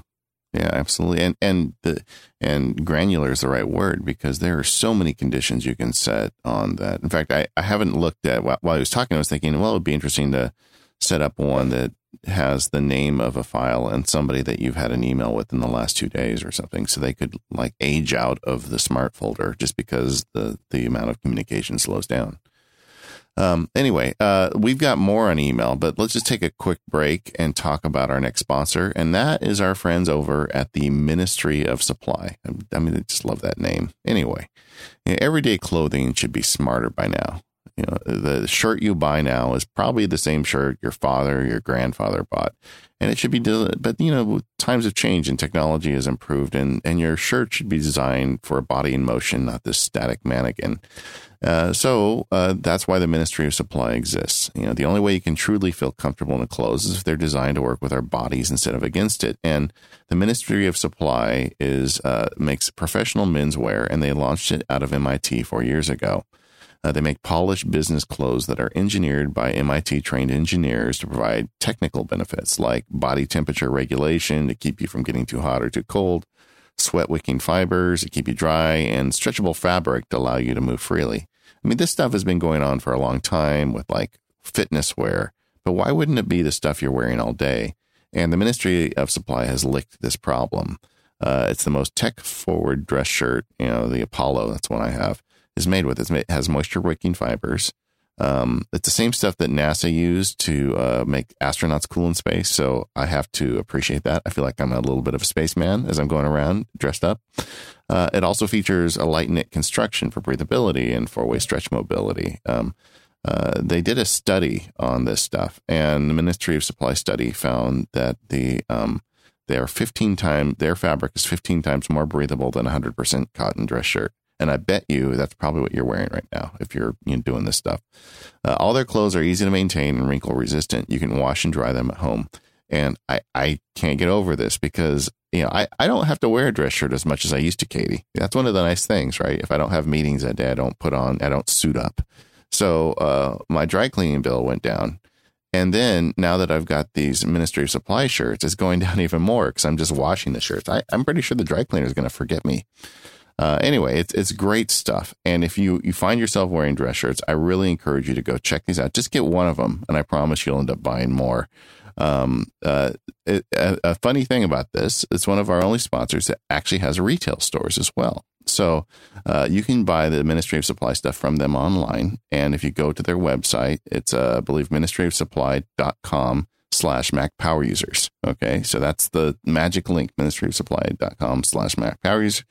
Speaker 1: Yeah, absolutely. And and the and granular is the right word because there are so many conditions you can set on that. In fact, I, I haven't looked at while, while I was talking, I was thinking, well, it would be interesting to set up one that has the name of a file and somebody that you've had an email with in the last two days or something. So they could like age out of the smart folder just because the, the amount of communication slows down. Um, anyway, uh, we've got more on email, but let's just take a quick break and talk about our next sponsor. And that is our friends over at the Ministry of Supply. I mean, I just love that name. Anyway, everyday clothing should be smarter by now. You know, the shirt you buy now is probably the same shirt your father, your grandfather bought. And it should be, but you know, times have changed and technology has improved, and, and your shirt should be designed for a body in motion, not this static mannequin. Uh, so uh, that's why the Ministry of Supply exists. You know, the only way you can truly feel comfortable in the clothes is if they're designed to work with our bodies instead of against it. And the Ministry of Supply is uh, makes professional menswear, and they launched it out of MIT four years ago. Uh, they make polished business clothes that are engineered by MIT trained engineers to provide technical benefits like body temperature regulation to keep you from getting too hot or too cold, sweat wicking fibers to keep you dry, and stretchable fabric to allow you to move freely. I mean, this stuff has been going on for a long time with like fitness wear, but why wouldn't it be the stuff you're wearing all day? And the Ministry of Supply has licked this problem. Uh, it's the most tech forward dress shirt, you know, the Apollo, that's one I have, is made with. It has moisture wicking fibers. Um, it's the same stuff that NASA used to uh, make astronauts cool in space. So I have to appreciate that. I feel like I'm a little bit of a spaceman as I'm going around dressed up. Uh, it also features a light knit construction for breathability and four way stretch mobility. Um, uh, they did a study on this stuff, and the Ministry of Supply study found that the um, they are 15 times their fabric is 15 times more breathable than 100% cotton dress shirt. And I bet you that's probably what you're wearing right now if you're you know, doing this stuff. Uh, all their clothes are easy to maintain and wrinkle resistant. You can wash and dry them at home. And I, I can't get over this because, you know, I, I don't have to wear a dress shirt as much as I used to, Katie. That's one of the nice things, right? If I don't have meetings that day, I don't put on, I don't suit up. So uh, my dry cleaning bill went down. And then now that I've got these Ministry of Supply shirts, it's going down even more because I'm just washing the shirts. I, I'm pretty sure the dry cleaner is going to forget me. Uh, anyway, it's it's great stuff. And if you you find yourself wearing dress shirts, I really encourage you to go check these out. Just get one of them, and I promise you'll end up buying more. Um, uh, it, a, a, funny thing about this, it's one of our only sponsors that actually has retail stores as well. So uh, you can buy the Ministry of Supply stuff from them online. And if you go to their website, it's, uh, I believe, ministryofsupply.com slash Mac power users. Okay. So that's the magic link, ministryofsupply.com slash Mac power users.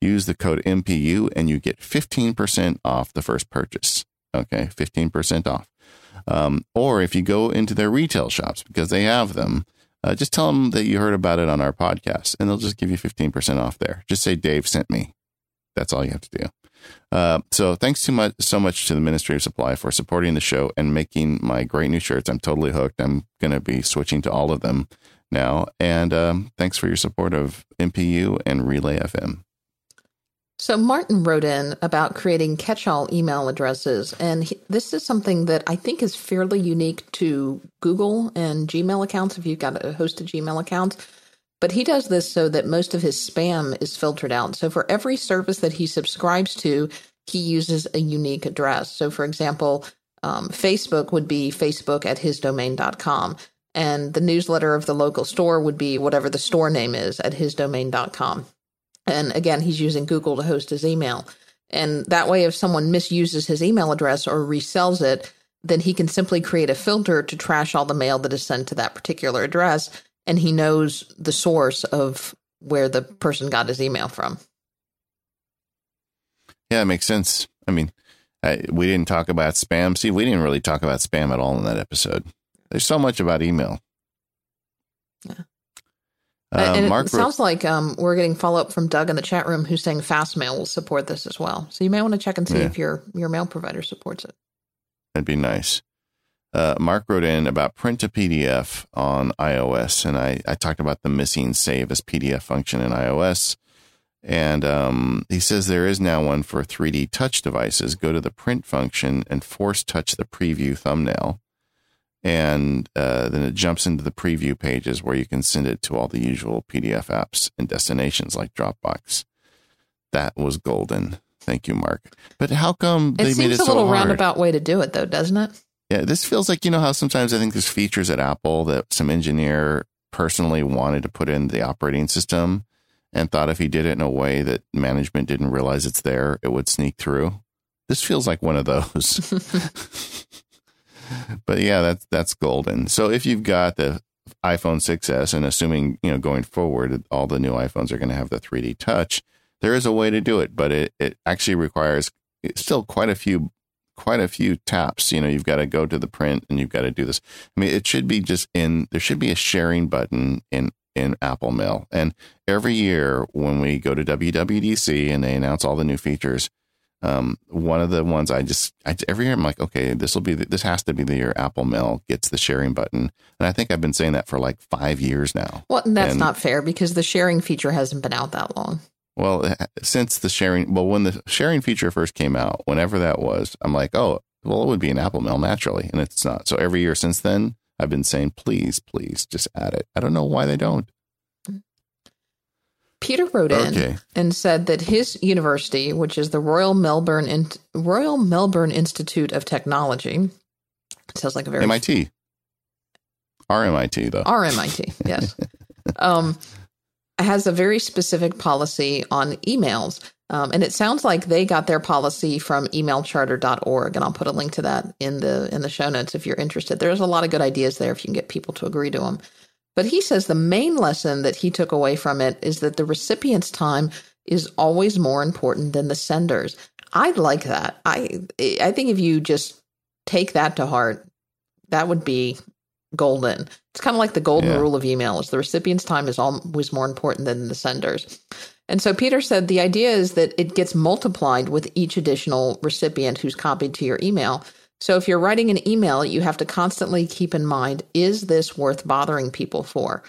Speaker 1: Use the code MPU and you get 15% off the first purchase. Okay. 15% off. Um, or if you go into their retail shops because they have them, uh, just tell them that you heard about it on our podcast and they'll just give you 15% off there. Just say Dave sent me. That's all you have to do. Uh, so thanks so much, so much to the Ministry of Supply for supporting the show and making my great new shirts. I'm totally hooked. I'm going to be switching to all of them now. And um, thanks for your support of MPU and Relay FM.
Speaker 2: So Martin wrote in about creating catch-all email addresses, and he, this is something that I think is fairly unique to Google and Gmail accounts. If you've got a hosted Gmail account, but he does this so that most of his spam is filtered out. So for every service that he subscribes to, he uses a unique address. So for example, um, Facebook would be facebook at hisdomain.com. And the newsletter of the local store would be whatever the store name is at hisdomain.com. And again, he's using Google to host his email. And that way, if someone misuses his email address or resells it, then he can simply create a filter to trash all the mail that is sent to that particular address and he knows the source of where the person got his email from.
Speaker 1: Yeah, it makes sense. I mean, I, we didn't talk about spam. See, we didn't really talk about spam at all in that episode. There's so much about email.
Speaker 2: Yeah. Uh, and Mark it sounds like um, we're getting follow up from Doug in the chat room who's saying Fastmail will support this as well. So you may want to check and see yeah. if your your mail provider supports it.
Speaker 1: That'd be nice uh, Mark wrote in about print to PDF on iOS, and I, I talked about the missing save as PDF function in iOS. And um, he says there is now one for 3D touch devices. Go to the print function and force touch the preview thumbnail. And uh, then it jumps into the preview pages where you can send it to all the usual PDF apps and destinations like Dropbox. That was golden. Thank you, Mark. But how come they made it so hard?
Speaker 2: It seems a little roundabout way to do it, though, doesn't it?
Speaker 1: Yeah, this feels like you know how sometimes I think there's features at Apple that some engineer personally wanted to put in the operating system and thought if he did it in a way that management didn't realize it's there, it would sneak through. This feels like one of those. but yeah, that's that's golden. So if you've got the iPhone 6s and assuming, you know, going forward all the new iPhones are going to have the 3D touch, there is a way to do it, but it, it actually requires still quite a few quite a few taps. You know, you've got to go to the print and you've got to do this. I mean, it should be just in, there should be a sharing button in, in Apple Mail. And every year when we go to WWDC and they announce all the new features, um, one of the ones I just I, every year I'm like, okay, this will be the, this has to be the year Apple Mail gets the sharing button, and I think I've been saying that for like five years now.
Speaker 2: Well, that's and, not fair because the sharing feature hasn't been out that long.
Speaker 1: Well, since the sharing, well, when the sharing feature first came out, whenever that was, I'm like, oh, well, it would be an Apple Mail naturally, and it's not. So every year since then, I've been saying, please, please, just add it. I don't know why they don't.
Speaker 2: Peter wrote in and said that his university, which is the Royal Melbourne in- Royal Melbourne Institute of Technology, sounds like a very
Speaker 1: MIT, RMIT though
Speaker 2: RMIT, yes, um, has a very specific policy on emails. Um, and it sounds like they got their policy from emailcharter.org, and I'll put a link to that in the in the show notes if you're interested. There's a lot of good ideas there if you can get people to agree to them. But he says the main lesson that he took away from it is that the recipient's time is always more important than the sender's. I like that. I I think if you just take that to heart, that would be golden. It's kind of like the golden yeah. rule of email is the recipient's time is always more important than the sender's. And so Peter said the idea is that it gets multiplied with each additional recipient who's copied to your email. So if you're writing an email, you have to constantly keep in mind is this worth bothering people for?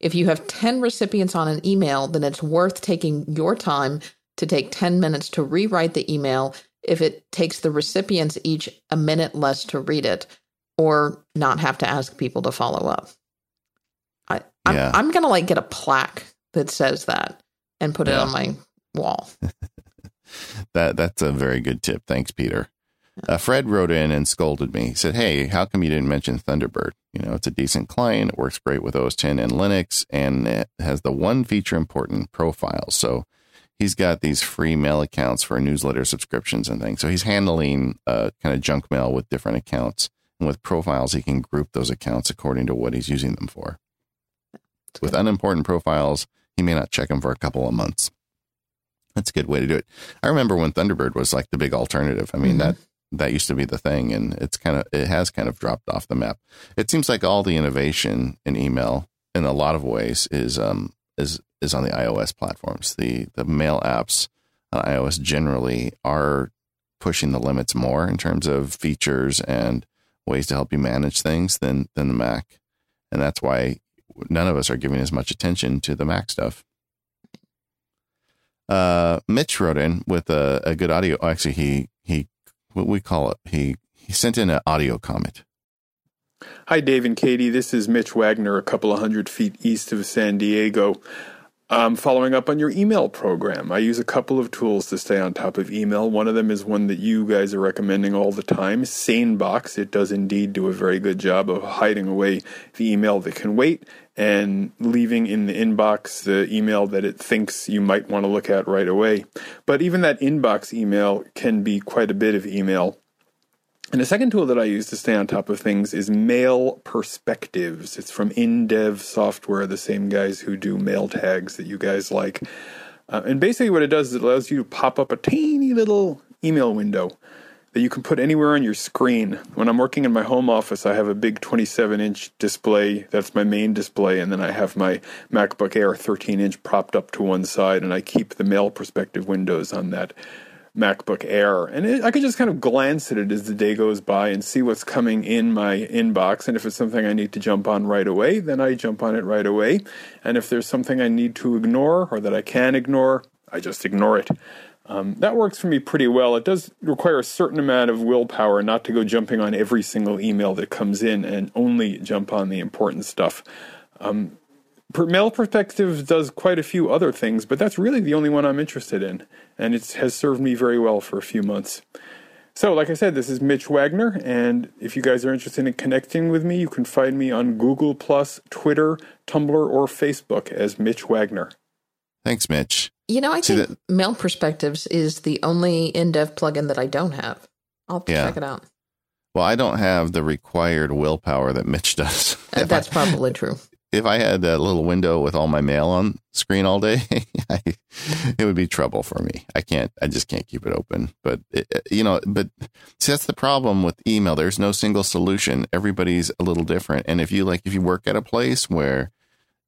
Speaker 2: If you have 10 recipients on an email, then it's worth taking your time to take 10 minutes to rewrite the email if it takes the recipients each a minute less to read it or not have to ask people to follow up. I, I'm, yeah. I'm going to like get a plaque that says that and put yeah. it on my wall.
Speaker 1: that That's a very good tip. Thanks, Peter. Uh, Fred wrote in and scolded me. He said, Hey, how come you didn't mention Thunderbird? You know, it's a decent client. It works great with OS 10 and Linux, and it has the one feature important profiles. So he's got these free mail accounts for newsletter subscriptions and things. So he's handling uh, kind of junk mail with different accounts. With profiles, he can group those accounts according to what he's using them for. With unimportant profiles, he may not check them for a couple of months. That's a good way to do it. I remember when Thunderbird was like the big alternative. I mean, mm-hmm. that that used to be the thing and it's kind of it has kind of dropped off the map it seems like all the innovation in email in a lot of ways is um is is on the ios platforms the the mail apps on ios generally are pushing the limits more in terms of features and ways to help you manage things than than the mac and that's why none of us are giving as much attention to the mac stuff uh, Mitch wrote in with a, a good audio. Actually, he he what we call it. He he sent in an audio comment.
Speaker 6: Hi, Dave and Katie. This is Mitch Wagner, a couple of hundred feet east of San Diego. Um, following up on your email program, I use a couple of tools to stay on top of email. One of them is one that you guys are recommending all the time, SaneBox. It does indeed do a very good job of hiding away the email that can wait and leaving in the inbox the email that it thinks you might want to look at right away. But even that inbox email can be quite a bit of email. And the second tool that I use to stay on top of things is Mail Perspectives. It's from InDev Software, the same guys who do mail tags that you guys like. Uh, and basically, what it does is it allows you to pop up a teeny little email window that you can put anywhere on your screen. When I'm working in my home office, I have a big 27 inch display. That's my main display. And then I have my MacBook Air 13 inch propped up to one side, and I keep the mail perspective windows on that MacBook Air. And it, I can just kind of glance at it as the day goes by and see what's coming in my inbox. And if it's something I need to jump on right away, then I jump on it right away. And if there's something I need to ignore or that I can ignore, I just ignore it. Um, that works for me pretty well. It does require a certain amount of willpower not to go jumping on every single email that comes in and only jump on the important stuff. Um, Mail Perspectives does quite a few other things, but that's really the only one I'm interested in, and it has served me very well for a few months. So, like I said, this is Mitch Wagner, and if you guys are interested in connecting with me, you can find me on Google Plus, Twitter, Tumblr, or Facebook as Mitch Wagner.
Speaker 1: Thanks, Mitch.
Speaker 2: You know, I See think that, Mail Perspectives is the only InDev plugin that I don't have. I'll yeah. check it out.
Speaker 1: Well, I don't have the required willpower that Mitch does.
Speaker 2: Uh, that's I, probably true.
Speaker 1: If I had a little window with all my mail on screen all day, I, it would be trouble for me. I can't. I just can't keep it open. But it, you know, but see, that's the problem with email. There's no single solution. Everybody's a little different. And if you like, if you work at a place where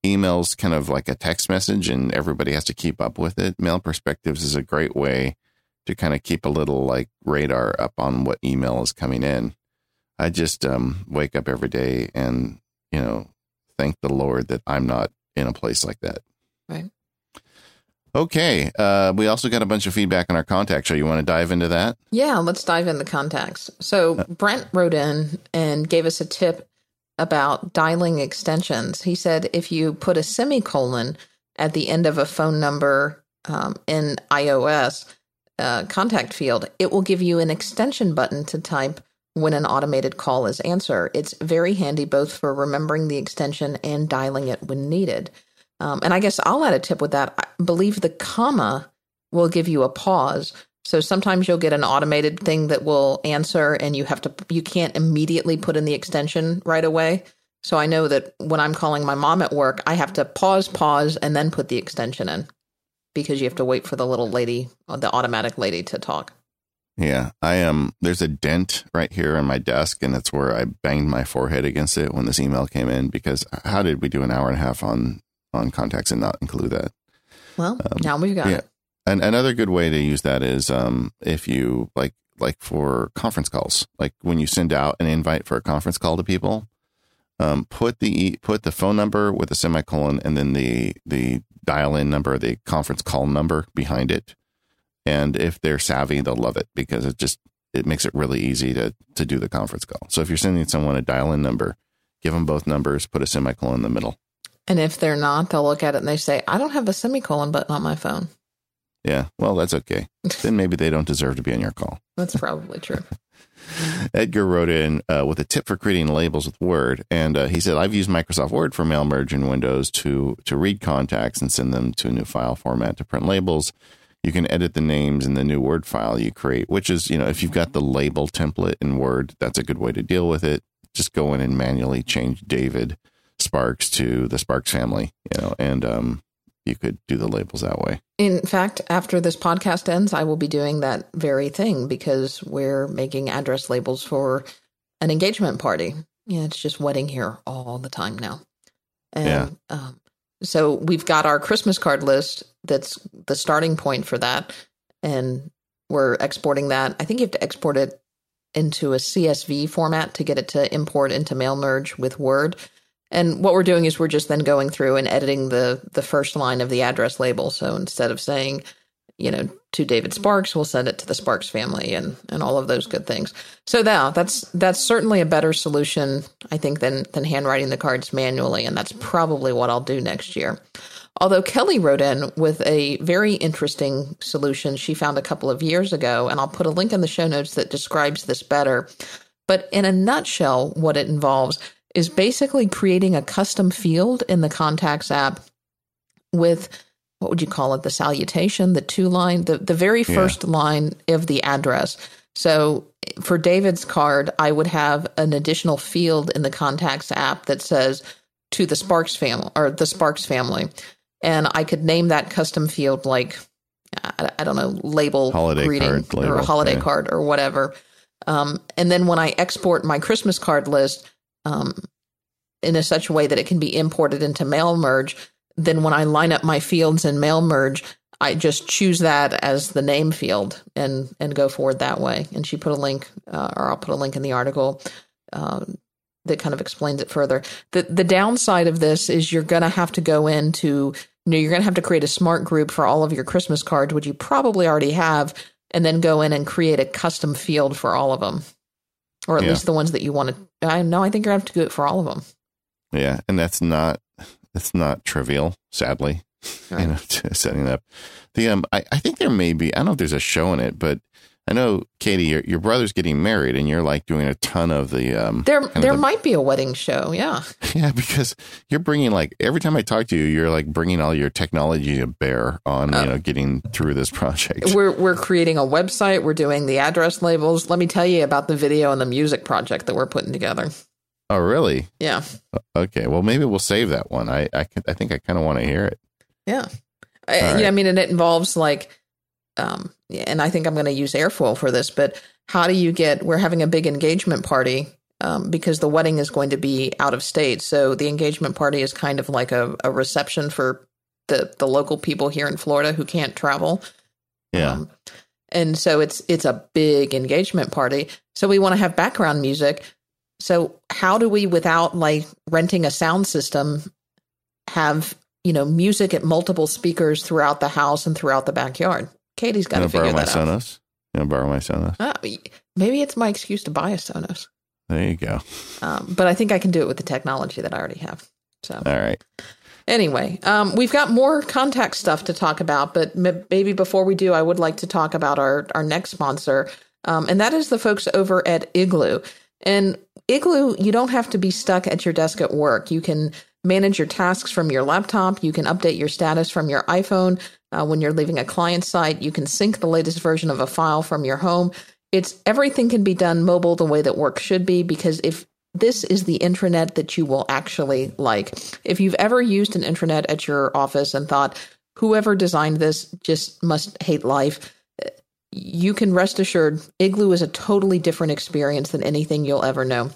Speaker 1: emails kind of like a text message and everybody has to keep up with it. Mail Perspectives is a great way to kind of keep a little like radar up on what email is coming in. I just um, wake up every day and, you know, thank the Lord that I'm not in a place like that.
Speaker 2: Right.
Speaker 1: Okay. Uh, we also got a bunch of feedback on our contact show. You want to dive into that?
Speaker 2: Yeah, let's dive into contacts. So Brent wrote in and gave us a tip about dialing extensions. He said if you put a semicolon at the end of a phone number um, in iOS uh, contact field, it will give you an extension button to type when an automated call is answered. It's very handy both for remembering the extension and dialing it when needed. Um, and I guess I'll add a tip with that. I believe the comma will give you a pause. So sometimes you'll get an automated thing that will answer and you have to you can't immediately put in the extension right away. So I know that when I'm calling my mom at work, I have to pause, pause, and then put the extension in because you have to wait for the little lady, the automatic lady to talk.
Speaker 1: Yeah, I am. There's a dent right here on my desk, and that's where I banged my forehead against it when this email came in. Because how did we do an hour and a half on on contacts and not include that?
Speaker 2: Well, um, now we've got yeah. it.
Speaker 1: And another good way to use that is um, if you like like for conference calls, like when you send out an invite for a conference call to people, um, put the put the phone number with a semicolon and then the the dial in number, the conference call number behind it. And if they're savvy, they'll love it because it just it makes it really easy to to do the conference call. So if you're sending someone a dial in number, give them both numbers, put a semicolon in the middle.
Speaker 2: And if they're not, they'll look at it and they say, "I don't have a semicolon button on my phone."
Speaker 1: Yeah, well, that's okay. then maybe they don't deserve to be on your call.
Speaker 2: That's probably true.
Speaker 1: Edgar wrote in uh, with a tip for creating labels with Word, and uh, he said, "I've used Microsoft Word for mail merge in Windows to to read contacts and send them to a new file format to print labels. You can edit the names in the new Word file you create, which is, you know, if you've got the label template in Word, that's a good way to deal with it. Just go in and manually change David Sparks to the Sparks family, you know, and um, you could do the labels that way.
Speaker 2: In fact, after this podcast ends, I will be doing that very thing because we're making address labels for an engagement party. Yeah, it's just wedding here all the time now. And yeah. um, so we've got our Christmas card list that's the starting point for that. And we're exporting that. I think you have to export it into a CSV format to get it to import into mail merge with Word. And what we're doing is we're just then going through and editing the the first line of the address label. So instead of saying, you know, to David Sparks, we'll send it to the Sparks family and and all of those good things. So now that's that's certainly a better solution, I think, than than handwriting the cards manually, and that's probably what I'll do next year. Although Kelly wrote in with a very interesting solution she found a couple of years ago, and I'll put a link in the show notes that describes this better. But in a nutshell, what it involves is basically creating a custom field in the contacts app with what would you call it the salutation the two line the, the very first yeah. line of the address so for david's card i would have an additional field in the contacts app that says to the sparks family or the sparks family and i could name that custom field like i, I don't know label
Speaker 1: holiday
Speaker 2: greeting
Speaker 1: card,
Speaker 2: or
Speaker 1: label,
Speaker 2: a holiday
Speaker 1: yeah.
Speaker 2: card or whatever um, and then when i export my christmas card list um, in a such a way that it can be imported into mail merge, then when I line up my fields in mail merge, I just choose that as the name field and and go forward that way. And she put a link, uh, or I'll put a link in the article uh, that kind of explains it further. the The downside of this is you're going to have to go into you know, you're going to have to create a smart group for all of your Christmas cards, which you probably already have, and then go in and create a custom field for all of them or at yeah. least the ones that you want to. I know. I think you're going to have to do it for all of them.
Speaker 1: Yeah, and that's not that's not trivial. Sadly, right. you know, setting up the um. I, I think there may be. I don't know if there's a show in it, but I know, Katie, your, your brother's getting married, and you're like doing a ton of the. Um,
Speaker 2: there, there the, might be a wedding show. Yeah.
Speaker 1: Yeah, because you're bringing like every time I talk to you, you're like bringing all your technology to bear on uh, you know getting through this project.
Speaker 2: We're we're creating a website. We're doing the address labels. Let me tell you about the video and the music project that we're putting together.
Speaker 1: Oh, really?
Speaker 2: Yeah.
Speaker 1: Okay. Well, maybe we'll save that one. I I, I think I kind of want to hear it.
Speaker 2: Yeah. I, right. Yeah. I mean, and it involves like um, and I think I'm going to use airfoil for this, but how do you get, we're having a big engagement party um, because the wedding is going to be out of state. So the engagement party is kind of like a, a reception for the, the local people here in Florida who can't travel.
Speaker 1: Yeah. Um,
Speaker 2: and so it's it's a big engagement party. So we want to have background music. So how do we, without like renting a sound system, have you know, music at multiple speakers throughout the house and throughout the backyard. Katie's got to figure
Speaker 1: borrow my
Speaker 2: that out.
Speaker 1: Sonos. You to borrow my Sonos?
Speaker 2: Uh, maybe it's my excuse to buy a Sonos.
Speaker 1: There you go.
Speaker 2: Um, but I think I can do it with the technology that I already have. So,
Speaker 1: All right.
Speaker 2: anyway, um, we've got more contact stuff to talk about, but m- maybe before we do, I would like to talk about our, our next sponsor, um, and that is the folks over at Igloo. And Igloo, you don't have to be stuck at your desk at work. You can manage your tasks from your laptop. You can update your status from your iPhone. Uh, when you're leaving a client site, you can sync the latest version of a file from your home. It's everything can be done mobile the way that work should be because if this is the intranet that you will actually like. If you've ever used an intranet at your office and thought, whoever designed this just must hate life, you can rest assured Igloo is a totally different experience than anything you'll ever know.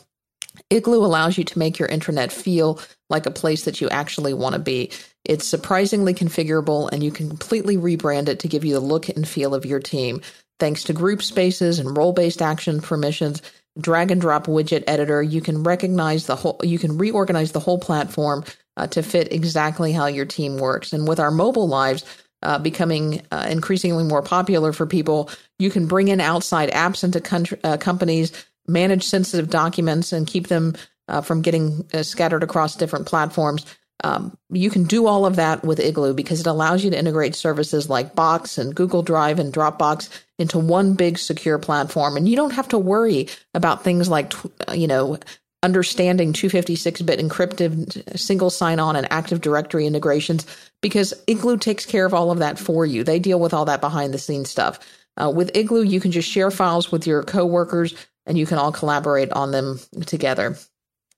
Speaker 2: Igloo allows you to make your intranet feel like a place that you actually want to be. It's surprisingly configurable and you can completely rebrand it to give you the look and feel of your team. Thanks to group spaces and role based action permissions, drag and drop widget editor, you can recognize the whole, you can reorganize the whole platform uh, to fit exactly how your team works. And with our mobile lives, uh, becoming uh, increasingly more popular for people, you can bring in outside apps into country, uh, companies, manage sensitive documents, and keep them uh, from getting uh, scattered across different platforms. Um, you can do all of that with Igloo because it allows you to integrate services like Box and Google Drive and Dropbox into one big secure platform. And you don't have to worry about things like, you know, understanding 256-bit encrypted single sign-on and active directory integrations because Igloo takes care of all of that for you. They deal with all that behind the scenes stuff. Uh, with Igloo, you can just share files with your coworkers and you can all collaborate on them together.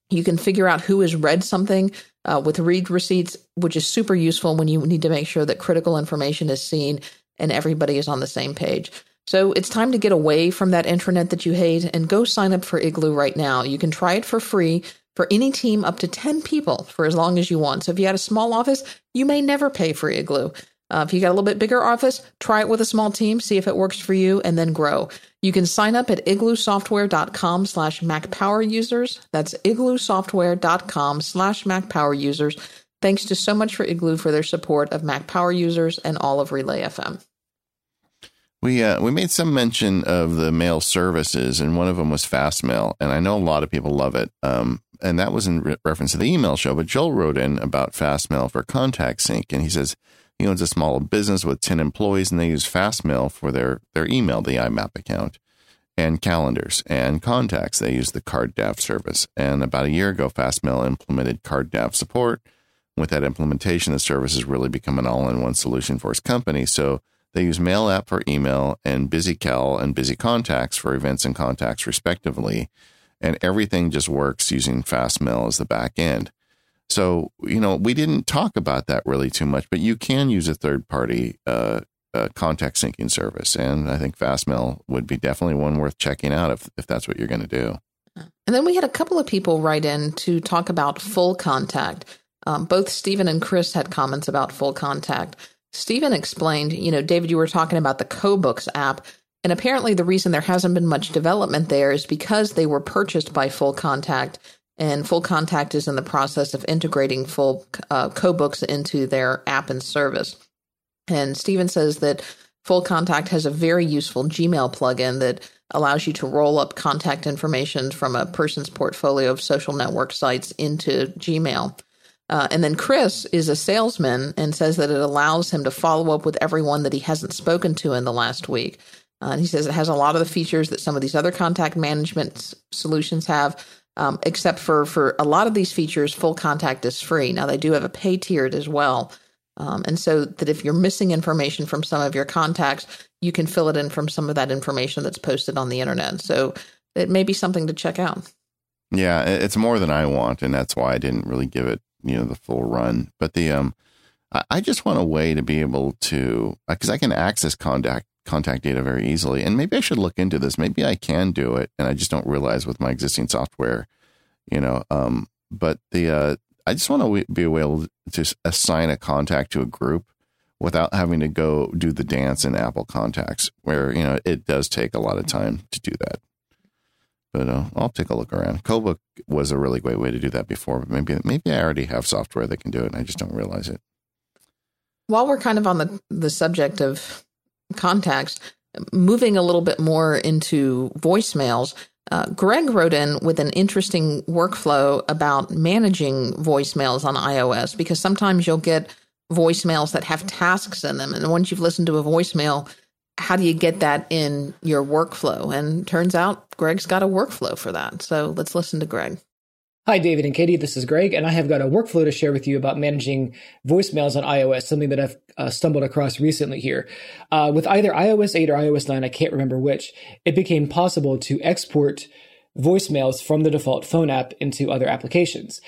Speaker 2: You can figure out who has read something uh, with read receipts, which is super useful when you need to make sure that critical information is seen and everybody is on the same page. So it's time to get away from that intranet that you hate and go sign up for Igloo right now. You can try it for free for any team up to 10 people for as long as you want. So if you had a small office, you may never pay for Igloo. Uh, if you got a little bit bigger office, try it with a small team, see if it works for you, and then grow. You can sign up at igloosoftware.com slash MacPower users. That's igloosoftware.com slash MacPower users. Thanks to so much for Igloo for their support of Mac Power users and all of Relay FM.
Speaker 1: We uh, we made some mention of the mail services, and one of them was Fastmail, and I know a lot of people love it. Um, and that was in re- reference to the email show. But Joel wrote in about Fastmail for Contact Sync, and he says he owns a small business with ten employees, and they use Fastmail for their their email, the IMAP account, and calendars and contacts. They use the CardDAV service. And about a year ago, Fastmail implemented CardDAV support. With that implementation, the service has really become an all-in-one solution for his company. So they use Mail app for email and BusyCal and Busy Contacts for events and contacts, respectively. And everything just works using Fastmail as the back end. So, you know, we didn't talk about that really too much, but you can use a third party uh, uh, contact syncing service. And I think Fastmail would be definitely one worth checking out if, if that's what you're going to do.
Speaker 2: And then we had a couple of people write in to talk about full contact. Um, both Stephen and Chris had comments about full contact. Stephen explained, you know, David, you were talking about the CoBooks app, and apparently the reason there hasn't been much development there is because they were purchased by Full Contact, and Full Contact is in the process of integrating Full uh, CoBooks into their app and service. And Stephen says that Full Contact has a very useful Gmail plugin that allows you to roll up contact information from a person's portfolio of social network sites into Gmail. Uh, and then Chris is a salesman and says that it allows him to follow up with everyone that he hasn't spoken to in the last week. Uh, and he says it has a lot of the features that some of these other contact management solutions have, um, except for for a lot of these features, full contact is free. Now they do have a pay tiered as well, um, and so that if you're missing information from some of your contacts, you can fill it in from some of that information that's posted on the internet. So it may be something to check out.
Speaker 1: Yeah, it's more than I want, and that's why I didn't really give it you know the full run. But the um, I just want a way to be able to because I can access contact contact data very easily, and maybe I should look into this. Maybe I can do it, and I just don't realize with my existing software, you know. Um, but the uh, I just want to be able to assign a contact to a group without having to go do the dance in Apple Contacts, where you know it does take a lot of time to do that. But uh, I'll take a look around. CoBook was a really great way to do that before, but maybe maybe I already have software that can do it, and I just don't realize it.
Speaker 2: while we're kind of on the the subject of contacts, moving a little bit more into voicemails, uh, Greg wrote in with an interesting workflow about managing voicemails on iOS because sometimes you'll get voicemails that have tasks in them. And once you've listened to a voicemail, how do you get that in your workflow? And turns out Greg's got a workflow for that. So let's listen to Greg.
Speaker 7: Hi, David and Katie. This is Greg, and I have got a workflow to share with you about managing voicemails on iOS, something that I've uh, stumbled across recently here. Uh, with either iOS 8 or iOS 9, I can't remember which, it became possible to export voicemails from the default phone app into other applications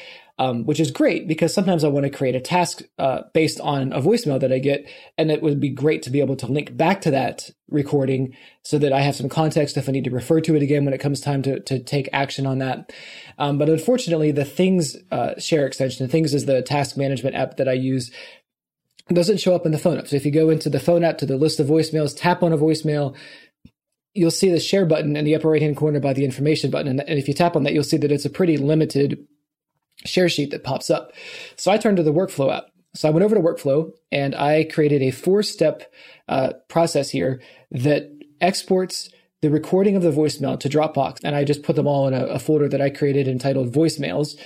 Speaker 7: um, which is great because sometimes I want to create a task uh, based on a voicemail that I get, and it would be great to be able to link back to that recording so that I have some context if I need to refer to it again when it comes time to to take action on that. Um, but unfortunately, the Things uh, share extension, Things is the task management app that I use doesn't show up in the phone app. So if you go into the phone app to the list of voicemails, tap on a voicemail, you'll see the share button in the upper right hand corner by the information button. And if you tap on that, you'll see that it's a pretty limited share sheet that pops up. So I turned to the workflow app. So I went over to workflow and I created a four step uh, process here that exports the recording of the voicemail to Dropbox. And I just put them all in a, a folder that I created entitled voicemails.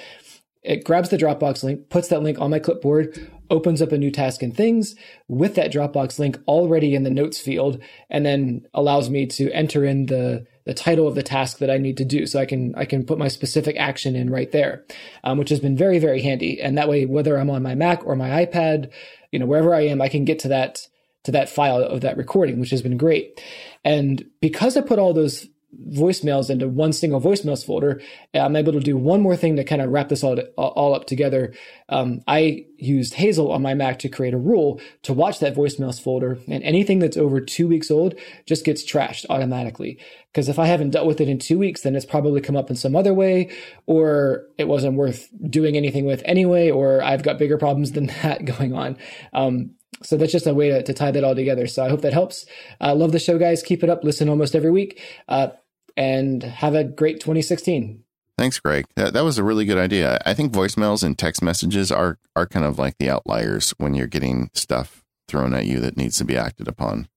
Speaker 7: It grabs the Dropbox link, puts that link on my clipboard, opens up a new task in things with that Dropbox link already in the notes field, and then allows me to enter in the the title of the task that I need to do. So I can I can put my specific action in right there, um, which has been very very handy. And that way, whether I'm on my Mac or my iPad, you know wherever I am, I can get to that to that file of that recording, which has been great. And because I put all those voicemails into one single voicemails folder, I'm able to do one more thing to kind of wrap this all, all up together. Um, I used Hazel on my Mac to create a rule to watch that voicemails folder, and anything that's over two weeks old just gets trashed automatically. Because if I haven't dealt with it in two weeks, then it's probably come up in some other way, or it wasn't worth doing anything with anyway, or I've got bigger problems than that going on. Um, so that's just a way to, to, tie that all together. So I hope that helps. I uh, love the show, guys. Keep it up. Listen almost every week. Uh, and have a great 2016.
Speaker 1: Thanks, Greg. That, that was a really good idea. I think voicemails and text messages are are kind of like the outliers when you're getting stuff thrown at you that needs to be acted upon.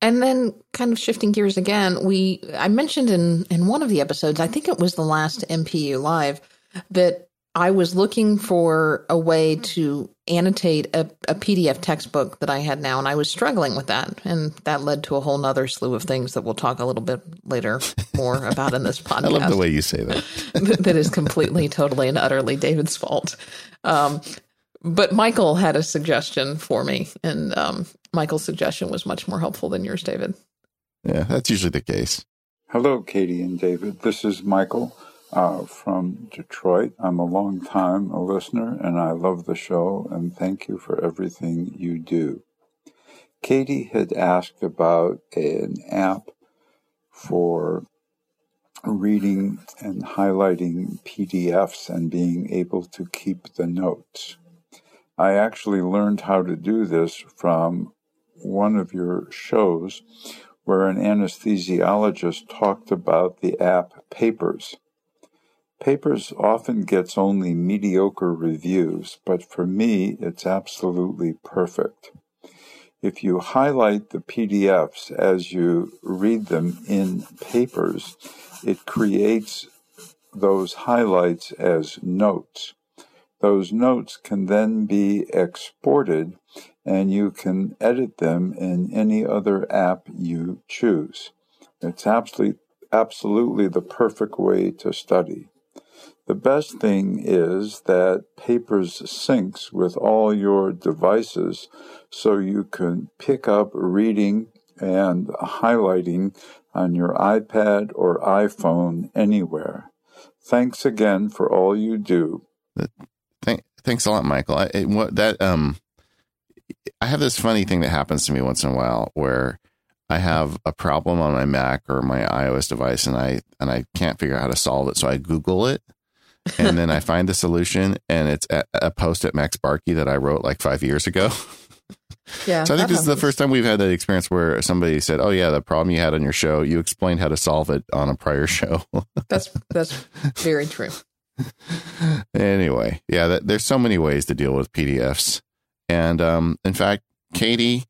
Speaker 2: And then kind of shifting gears again, we I mentioned in in one of the episodes, I think it was the last MPU live, that I was looking for a way to annotate a, a, PDF textbook that I had now, and I was struggling with that. And that led to a whole nother slew of things that we'll talk a little bit later more about in this podcast. I
Speaker 1: love the way you say that.
Speaker 2: that is completely, totally, and utterly David's fault. Um, but Michael had a suggestion for me, and um, Michael's suggestion was much more helpful than yours, David.
Speaker 1: Yeah, that's usually the case.
Speaker 8: Hello, Katie and David. This is Michael uh, from Detroit. I'm a long time a listener and I love the show and thank you for everything you do. Katie had asked about an app for reading and highlighting PDFs and being able to keep the notes. I actually learned how to do this from one of your shows where an anesthesiologist talked about the app Papers. Papers often gets only mediocre reviews, but for me, it's absolutely perfect. If you highlight the PDFs as you read them in Papers, it creates those highlights as notes. Those notes can then be exported and you can edit them in any other app you choose. It's absolutely, absolutely the perfect way to study. The best thing is that Papers syncs with all your devices so you can pick up reading and highlighting on your iPad or iPhone anywhere. Thanks again for all you do.
Speaker 1: thanks a lot, Michael. I, what that um, I have this funny thing that happens to me once in a while where I have a problem on my Mac or my iOS device and I and I can't figure out how to solve it, so I Google it and then I find the solution, and it's a, a post at MacSparky that I wrote like five years ago.
Speaker 2: Yeah.
Speaker 1: so I think this is the first time we've had that experience where somebody said, "Oh yeah, the problem you had on your show, you explained how to solve it on a prior show."
Speaker 2: that's that's very true.
Speaker 1: anyway, yeah, that, there's so many ways to deal with PDFs. And um, in fact, Katie,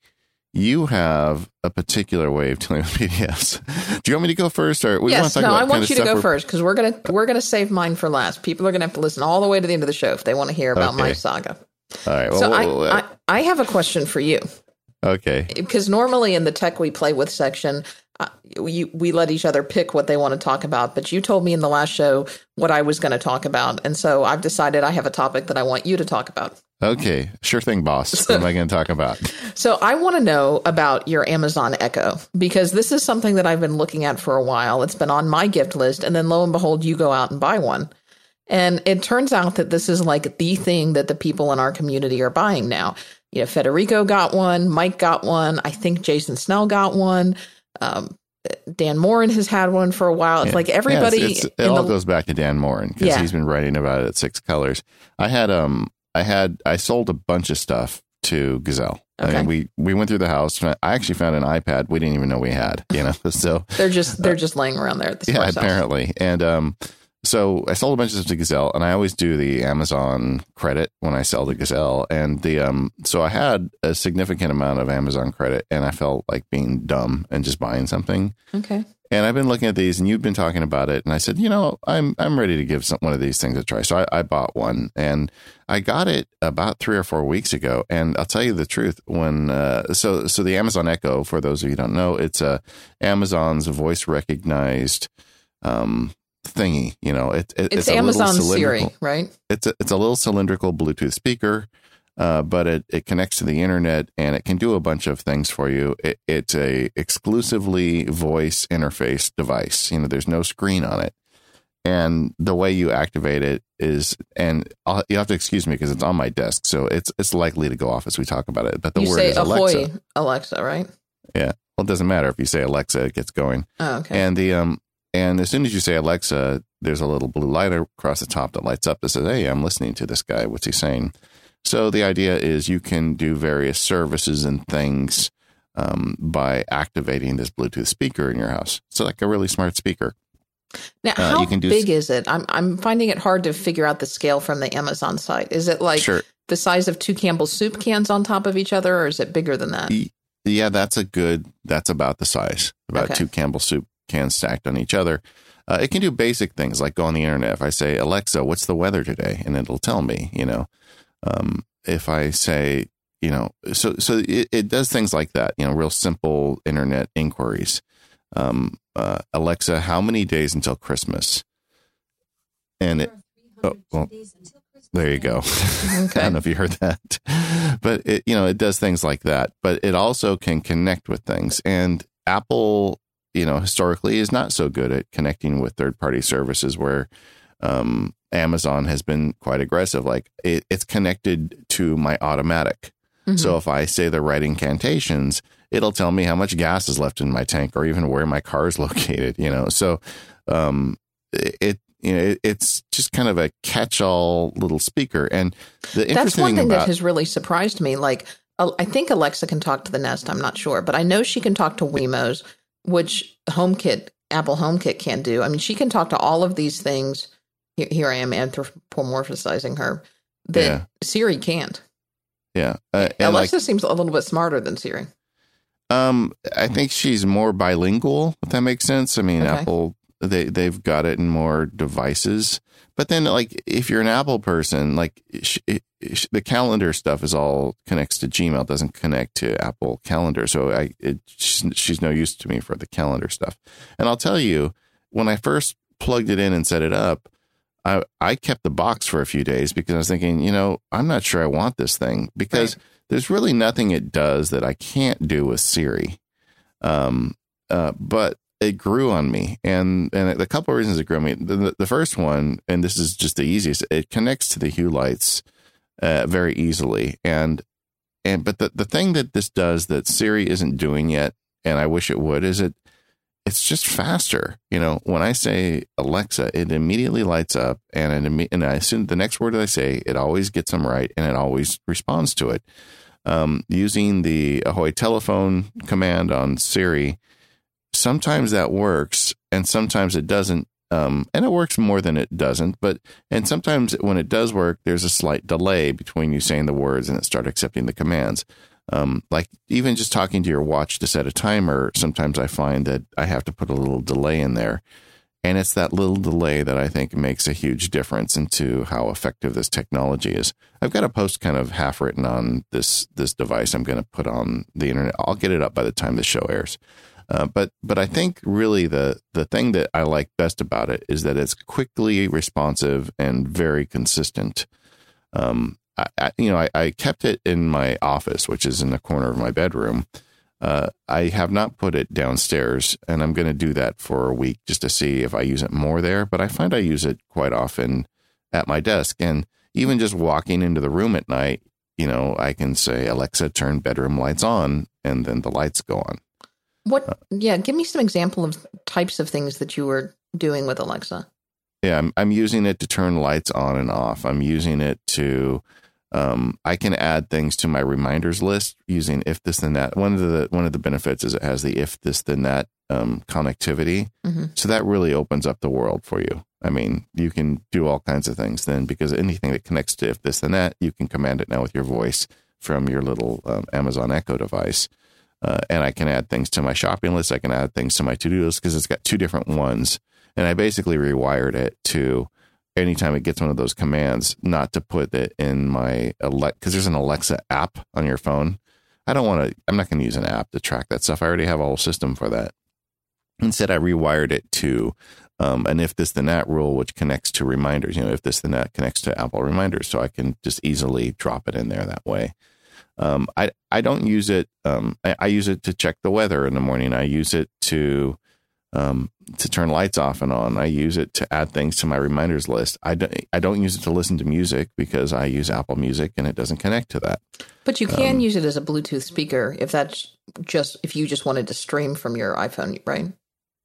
Speaker 1: you have a particular way of dealing with PDFs. Do you want me to go first, or we
Speaker 2: yes?
Speaker 1: want to talk
Speaker 2: no,
Speaker 1: about
Speaker 2: I want you to go first because we're gonna we're gonna save mine for last. People are gonna have to listen all the way to the end of the show if they want to hear about my saga.
Speaker 1: All right. Well,
Speaker 2: so
Speaker 1: well, well,
Speaker 2: I, I I have a question for you
Speaker 1: okay.
Speaker 2: because normally in the tech we play with section. Uh, we we let each other pick what they want to talk about, but you told me in the last show what I was going to talk about, and so I've decided I have a topic that I want you to talk about.
Speaker 1: Okay. Sure thing, boss. What am I going to talk about?
Speaker 2: So I want to know about your Amazon Echo because this is something that I've been looking at for a while. It's been on my gift list, and then lo and behold, you go out and buy one. And it turns out that this is like the thing that the people in our community are buying now. You know, Federico got one, Mike got one, I think Jason Snell got one. Um, Dan Moren has had one for a while. It's
Speaker 1: Yeah.
Speaker 2: like everybody
Speaker 1: Yeah, it's- it's- it all
Speaker 2: the
Speaker 1: goes back to Dan Moren because
Speaker 2: Yeah.
Speaker 1: he's been writing about it at Six Colors. I had um I had I sold a bunch of stuff to Gazelle. I
Speaker 2: Okay.
Speaker 1: mean, we we went through the house. I actually found an iPad we didn't even know we had. You know, so
Speaker 2: they're just they're just laying around there at the
Speaker 1: yeah, apparently. And um, so I sold a bunch of stuff to Gazelle, and I always do the Amazon credit when I sell to Gazelle. And the um, so I had a significant amount of Amazon credit, and I felt like being dumb and just buying something.
Speaker 2: Okay.
Speaker 1: And I've been looking at these, and you've been talking about it, and I said, you know, I'm I'm ready to give some, one of these things a try. So I, I bought one, and I got it about three or four weeks ago. And I'll tell you the truth, when uh, so so the Amazon Echo, for those of you who don't know, it's a Amazon's voice recognized um, thingy. You know, it, it,
Speaker 2: It's,
Speaker 1: a little
Speaker 2: Amazon Siri, right?
Speaker 1: It's a, it's a little cylindrical Bluetooth speaker. Uh, but it, it connects to the internet and it can do a bunch of things for you. It, it's a exclusively voice interface device. You know, there's no screen on it, and the way you activate it is, and I'll, you have to excuse me because it's on my desk, so it's it's likely to go off as we talk about it. But the
Speaker 2: you
Speaker 1: word is
Speaker 2: ahoy,
Speaker 1: Alexa.
Speaker 2: Alexa, right?
Speaker 1: Yeah, well, it doesn't matter if you say Alexa, it gets going.
Speaker 2: Oh, okay.
Speaker 1: And the um and as soon as you say Alexa, there's a little blue light across the top that lights up that says, "Hey, I'm listening to this guy. What's he saying?" So the idea is you can do various services and things um, by activating this Bluetooth speaker in your house. So like a really smart speaker.
Speaker 2: Now,
Speaker 1: Uh,
Speaker 2: how
Speaker 1: you can do
Speaker 2: big
Speaker 1: s-
Speaker 2: is it? I'm I'm finding it hard to figure out the scale from the Amazon site. Is it like
Speaker 1: sure.
Speaker 2: the size of two Campbell soup cans on top of each other, or is it bigger than that?
Speaker 1: Yeah, that's a good. That's about the size. About
Speaker 2: Okay.
Speaker 1: two Campbell soup cans stacked on each other. Uh, it can do basic things like go on the internet. If I say Alexa, what's the weather today, and it'll tell me. You know, um, if I say, you know, so so it, it does things like that. You know, real simple internet inquiries. Um, uh, Alexa, how many days until Christmas? And it, oh, well, there you go. I don't know if you heard that, but it, you know, it does things like that, but it also can connect with things. And Apple, you know, historically is not so good at connecting with third party services where, um, Amazon has been quite aggressive. Like it, it's connected to my automatic.
Speaker 2: Mhm.
Speaker 1: So if I say the right incantations, it'll tell me how much gas is left in my tank or even where my car is located, you know? So, um, it, you know, it, it's just kind of a catch-all little speaker. And the
Speaker 2: That's
Speaker 1: interesting
Speaker 2: one
Speaker 1: thing
Speaker 2: thing
Speaker 1: about
Speaker 2: that has really surprised me. Like, I think Alexa can talk to the Nest. I'm not sure, but I know she can talk to Wemos, which HomeKit, Apple HomeKit can do. I mean, she can talk to all of these things. Here, here I am anthropomorphizing her. That
Speaker 1: Yeah.
Speaker 2: Siri can't.
Speaker 1: yeah, uh, and like
Speaker 2: Alexa seems a little bit smarter than Siri.
Speaker 1: Um, I think she's more bilingual. If that makes sense. I mean,
Speaker 2: Okay.
Speaker 1: Apple they they've got it in more devices. But then, like, if you're an Apple person, like sh- it, sh- the calendar stuff is all connects to Gmail, doesn't connect to Apple Calendar. So I it, she's, she's no use to me for the calendar stuff. And I'll tell you, when I first plugged it in and set it up, I I kept the box for a few days because I was thinking, you know, I'm not sure I want this thing because there's really nothing it does that I can't do with Siri. Um, uh, but it grew on me, and and a couple of reasons it grew on me. The, the first one, and this is just the easiest, it connects to the Hue lights uh, very easily, and and but the the thing that this does that Siri isn't doing yet, and I wish it would, is it it's just faster. You know, when I say Alexa, it immediately lights up, and it, and I assume the next word that I say, it always gets them right, and it always responds to it. Um, using the Ahoy telephone command on Siri, sometimes that works, and sometimes it doesn't. Um, and it works more than it doesn't. But and sometimes when it does work, there's a slight delay between you saying the words and it start accepting the commands. Um, like even just talking to your watch to set a timer, sometimes I find that I have to put a little delay in there. And it's that little delay that I think makes a huge difference into how effective this technology is. I've got a post kind of half written on this this device I'm going to put on the internet. I'll get it up by the time the show airs. Uh, but but I think really the the thing that I like best about it is that it's quickly responsive and very consistent. Um, I, I, you know, I, I, kept it in my office, which is in the corner of my bedroom. Uh, I have not put it downstairs, and I'm going to do that for a week just to see if I use it more there. But I find I use it quite often at my desk, and even just walking into the room at night, you know, I can say, Alexa, turn bedroom lights on, and then the lights go on.
Speaker 2: What? Yeah, give me some example of types of things that you were doing with Alexa.
Speaker 1: Yeah, I'm, I'm using it to turn lights on and off. I'm using it to um, I can add things to my reminders list using if this then that. One of the one of the benefits is it has the if this then that um, connectivity, mm-hmm. so that really opens up the world for you. I mean, you can do all kinds of things then because anything that connects to if this then that, you can command it now with your voice from your little um, Amazon Echo device. Uh, and I can add things to my shopping list. I can add things to my to do list because it's got two different ones. And I basically rewired it to anytime it gets one of those commands, not to put it in my Alexa, because there's an Alexa app on your phone. I don't want to, I'm not going to use an app to track that stuff. I already have a whole system for that. Instead, I rewired it to um, an if this then that rule, which connects to reminders. You know, if this then that connects to Apple reminders, so I can just easily drop it in there that way. Um, I I don't use it. Um, I, I, use it to check the weather in the morning. I use it to um, to turn lights off and on. I use it to add things to my reminders list. I don't, I don't use it to listen to music because I use Apple Music and it doesn't connect to that.
Speaker 2: But you can um, use it as a Bluetooth speaker if that's just if you just wanted to stream from your iPhone, right?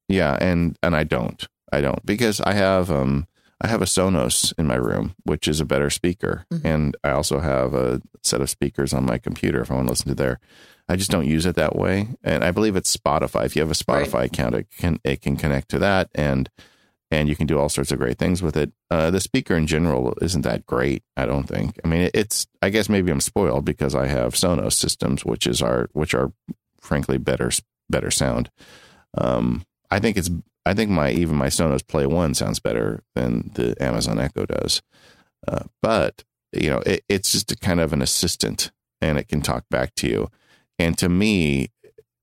Speaker 1: Yeah, and and I don't. I don't because I have um I have a Sonos in my room, which is a better speaker, mm-hmm. and I also have a set of speakers on my computer if I want to listen to there. I just don't use it that way. And I believe it's Spotify. If you have a Spotify right. account, it can it can connect to that and and you can do all sorts of great things with it. Uh, the speaker in general isn't that great, I don't think. I mean, it's I guess maybe I'm spoiled because I have Sonos systems, which is our which are frankly better better sound. Um, I think it's I think my even my Sonos Play One sounds better than the Amazon Echo does. Uh, but you know, it, it's just a kind of an assistant, and it can talk back to you. And to me,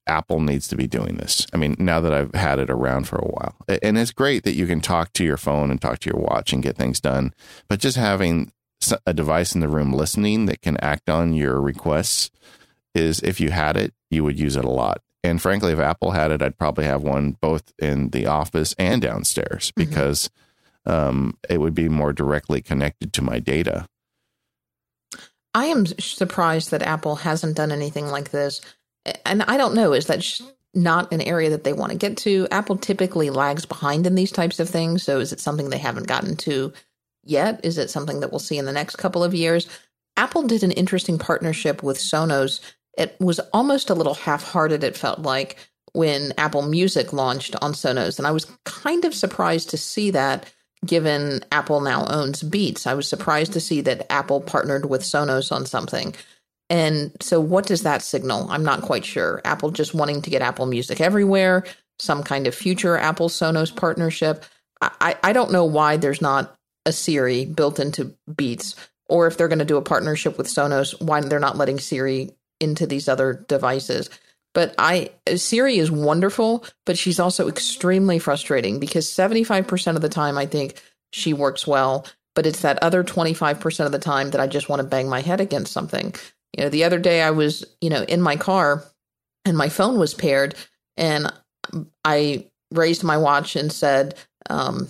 Speaker 1: Apple needs to be doing this. I mean, now that I've had it around for a while, and it's great that you can talk to your phone and talk to your watch and get things done, but just having a device in the room listening that can act on your requests is if you had it, you would use it a lot. And frankly, if Apple had it, I'd probably have one both in the office and downstairs mm-hmm. because mm-hmm. um, it would be more directly connected to my data.
Speaker 2: I am surprised that Apple hasn't done anything like this. And I don't know, is that not an area that they want to get to? Apple typically lags behind in these types of things. So is it something they haven't gotten to yet? Is it something that we'll see in the next couple of years? Apple did an interesting partnership with Sonos. It was almost a little half hearted, it felt like, when Apple Music launched on Sonos. And I was kind of surprised to see that given Apple now owns Beats. I was surprised to see that Apple partnered with Sonos on something. And so, what does that signal? I'm not quite sure. Apple just wanting to get Apple Music everywhere, some kind of future Apple Sonos partnership. I, I don't know why there's not a Siri built into Beats, or if they're going to do a partnership with Sonos, why they're not letting Siri into these other devices. But I Siri is wonderful, but she's also extremely frustrating because 75% of the time I think she works well, but it's that other 25% of the time that I just want to bang my head against something. You know, the other day I was, you know, in my car and my phone was paired and I raised my watch and said, um,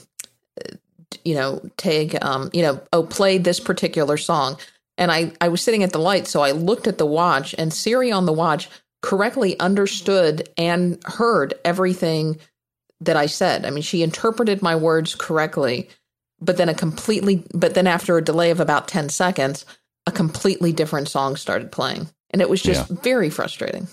Speaker 2: you know, take, um, you know, oh, play this particular song. And I, I was sitting at the light, so I looked at the watch and Siri on the watch correctly understood and heard everything that I said. I mean, she interpreted my words correctly, but then a completely, but then after a delay of about 10 seconds, a completely different song started playing. And it was just yeah. very frustrating.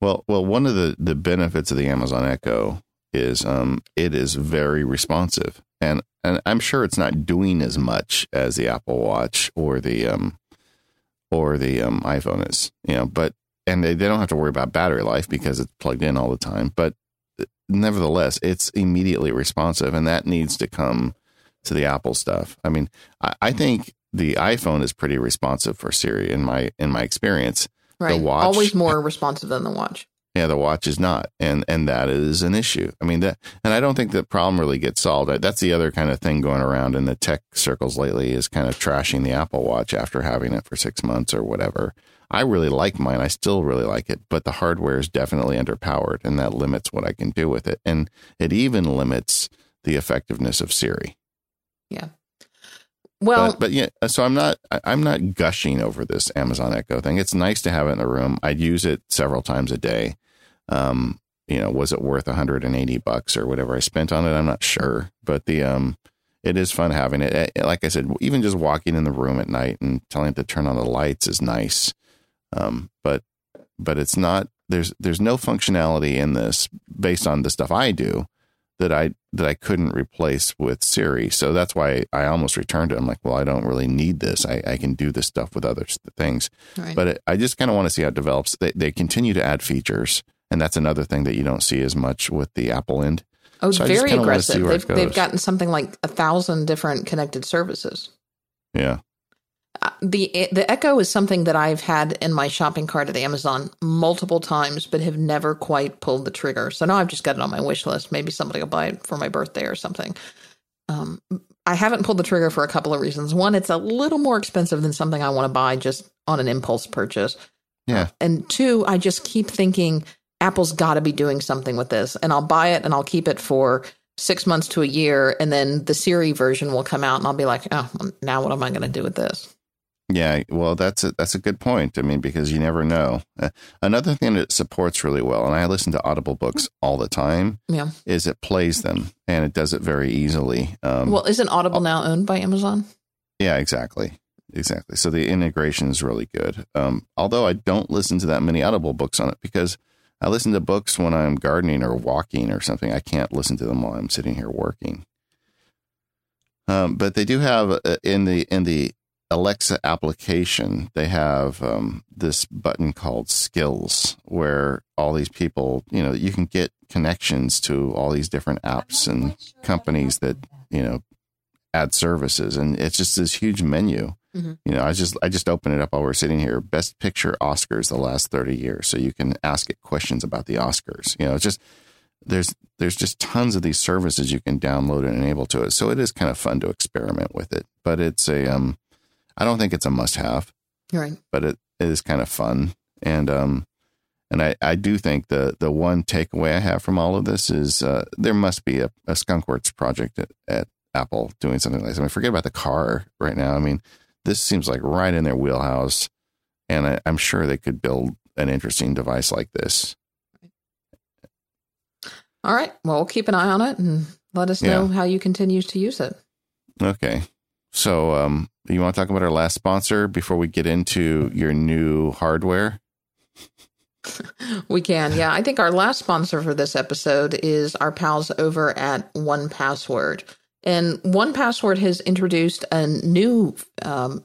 Speaker 1: Well, well, one of the, the benefits of the Amazon Echo is um, it is very responsive, and and I'm sure it's not doing as much as the Apple Watch or the um, or the um, iPhone is, you know, but and they, they don't have to worry about battery life because it's plugged in all the time. But nevertheless, it's immediately responsive, and that needs to come to the Apple stuff. I mean, I, I think the iPhone is pretty responsive for Siri in my in my experience.
Speaker 2: Right.
Speaker 1: The watch
Speaker 2: Always more responsive than the watch.
Speaker 1: Yeah, the watch is not, and and that is an issue. I mean that, and I don't think the problem really gets solved. That's the other kind of thing going around in the tech circles lately is kind of trashing the Apple Watch after having it for six months or whatever. I really like mine. I still really like it, but the hardware is definitely underpowered, and that limits what I can do with it, and it even limits the effectiveness of Siri.
Speaker 2: Yeah. Well,
Speaker 1: but, but yeah, so I'm not I- I'm not gushing over this Amazon Echo thing. It's nice to have it in the room. I'd use it several times a day. Um, you know, was it worth 180 bucks or whatever I spent on it? I'm not sure, but the um, it is fun having it. Eh, Like I said, even just walking in the room at night and telling it to turn on the lights is nice. Um, but but it's not. There's there's no functionality in this based on the stuff I do that I that I couldn't replace with Siri. So that's why I almost returned it. I'm like, well, I don't really need this. I, I can do this stuff with other things.
Speaker 2: right.
Speaker 1: But it, I just kind of want to see how it develops. They, they continue to add features, and that's another thing that you don't see as much with the Apple end.
Speaker 2: oh,
Speaker 1: so
Speaker 2: very
Speaker 1: kinda wanna see
Speaker 2: aggressive. They've, they've gotten something like a thousand different connected services.
Speaker 1: Yeah,
Speaker 2: Uh, the the Echo is something that I've had in my shopping cart at Amazon multiple times, but have never quite pulled the trigger. So now I've just got it on my wish list. Maybe somebody will buy it for my birthday or something. Um, I haven't pulled the trigger for a couple of reasons. One, it's a little more expensive than something I want to buy just on an impulse purchase.
Speaker 1: yeah.
Speaker 2: And two, I just keep thinking Apple's got to be doing something with this, and I'll buy it and I'll keep it for six months to a year, and then the Siri version will come out, and I'll be like, oh, now what am I going to do with this?
Speaker 1: Yeah, well, that's a, that's a good point. I mean, because you never know. Uh, another thing that it supports really well, and I listen to Audible books all the time,
Speaker 2: Yeah.
Speaker 1: is it plays them and it does it very easily. Um,
Speaker 2: Well, isn't Audible now owned by Amazon?
Speaker 1: yeah, exactly, exactly. So the integration is really good. Um, although I don't listen to that many Audible books on it because I listen to books when I'm gardening or walking or something. I can't listen to them while I'm sitting here working. Um, but they do have uh, in the in the Alexa application, they have um, this button called Skills, where all these people, you know, you can get connections to all these different apps and companies that you know add services, and it's just this huge menu.
Speaker 2: Mhm.
Speaker 1: You know, I just I just opened it up while we're sitting here. Best Picture Oscars the last thirty years, so you can ask it questions about the Oscars. You know, it's just there's there's just tons of these services you can download and enable to it. So it is kind of fun to experiment with it, but it's a um, I don't think it's a must have,
Speaker 2: Right.
Speaker 1: but it, it is kind of fun. And um, and I, I do think the the one takeaway I have from all of this is uh, there must be a, a Skunkworks project at, at Apple doing something like this. I mean, forget about the car right now. I mean, this seems like right in their wheelhouse, and I, I'm sure they could build an interesting device like this.
Speaker 2: All right. Well, we'll keep an eye on it and let us know
Speaker 1: Yeah.
Speaker 2: how you continue to use it.
Speaker 1: Okay. So, um, you want to talk about our last sponsor before we get into your new hardware?
Speaker 2: We can. Yeah. I think our last sponsor for this episode is our pals over at One Password. And One Password has introduced a new um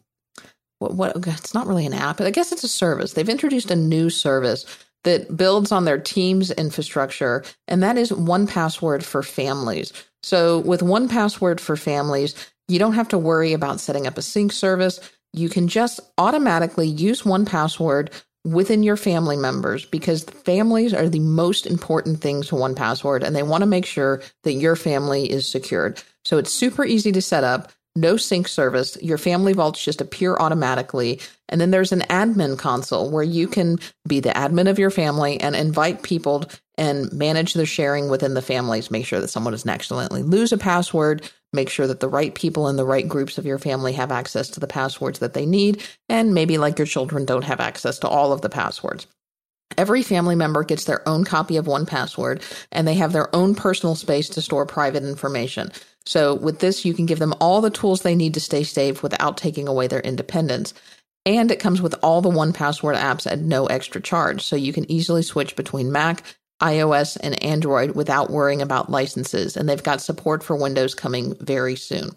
Speaker 2: what, what it's not really an app. But I guess it's a service. They've introduced a new service that builds on their team's infrastructure, and that is One Password for families. So with One Password for families, you don't have to worry about setting up a sync service. You can just automatically use One Password within your family members because families are the most important thing to one password and they want to make sure that your family is secured. So it's super easy to set up, no sync service. Your family vaults just appear automatically. And then there's an admin console where you can be the admin of your family and invite people and manage the sharing within the families. Make sure that someone doesn't accidentally lose a password. Make sure that the right people in the right groups of your family have access to the passwords that they need. And maybe, like your children, don't have access to all of the passwords. Every family member gets their own copy of one password and they have their own personal space to store private information. So, with this, you can give them all the tools they need to stay safe without taking away their independence. And it comes with all the one password apps at no extra charge. So, you can easily switch between Mac, iOS, and Android without worrying about licenses. And they've got support for Windows coming very soon.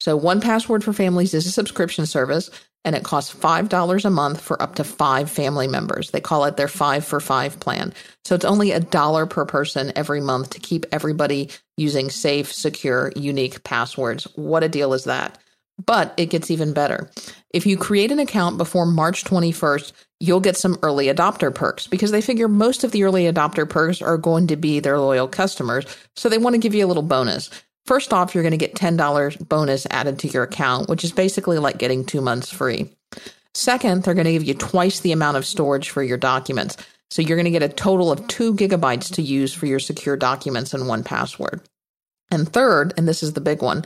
Speaker 2: So, One Password for Families is a subscription service and it costs $5 a month for up to five family members. They call it their five for five plan. So it's only a dollar per person every month to keep everybody using safe, secure, unique passwords. What a deal is that? But it gets even better. If you create an account before March 21st, you'll get some early adopter perks because they figure most of the early adopter perks are going to be their loyal customers. So they want to give you a little bonus. First off, you're going to get $10 bonus added to your account, which is basically like getting two months free. Second, they're going to give you twice the amount of storage for your documents. So you're going to get a total of two gigabytes to use for your secure documents in one password. And third, and this is the big one,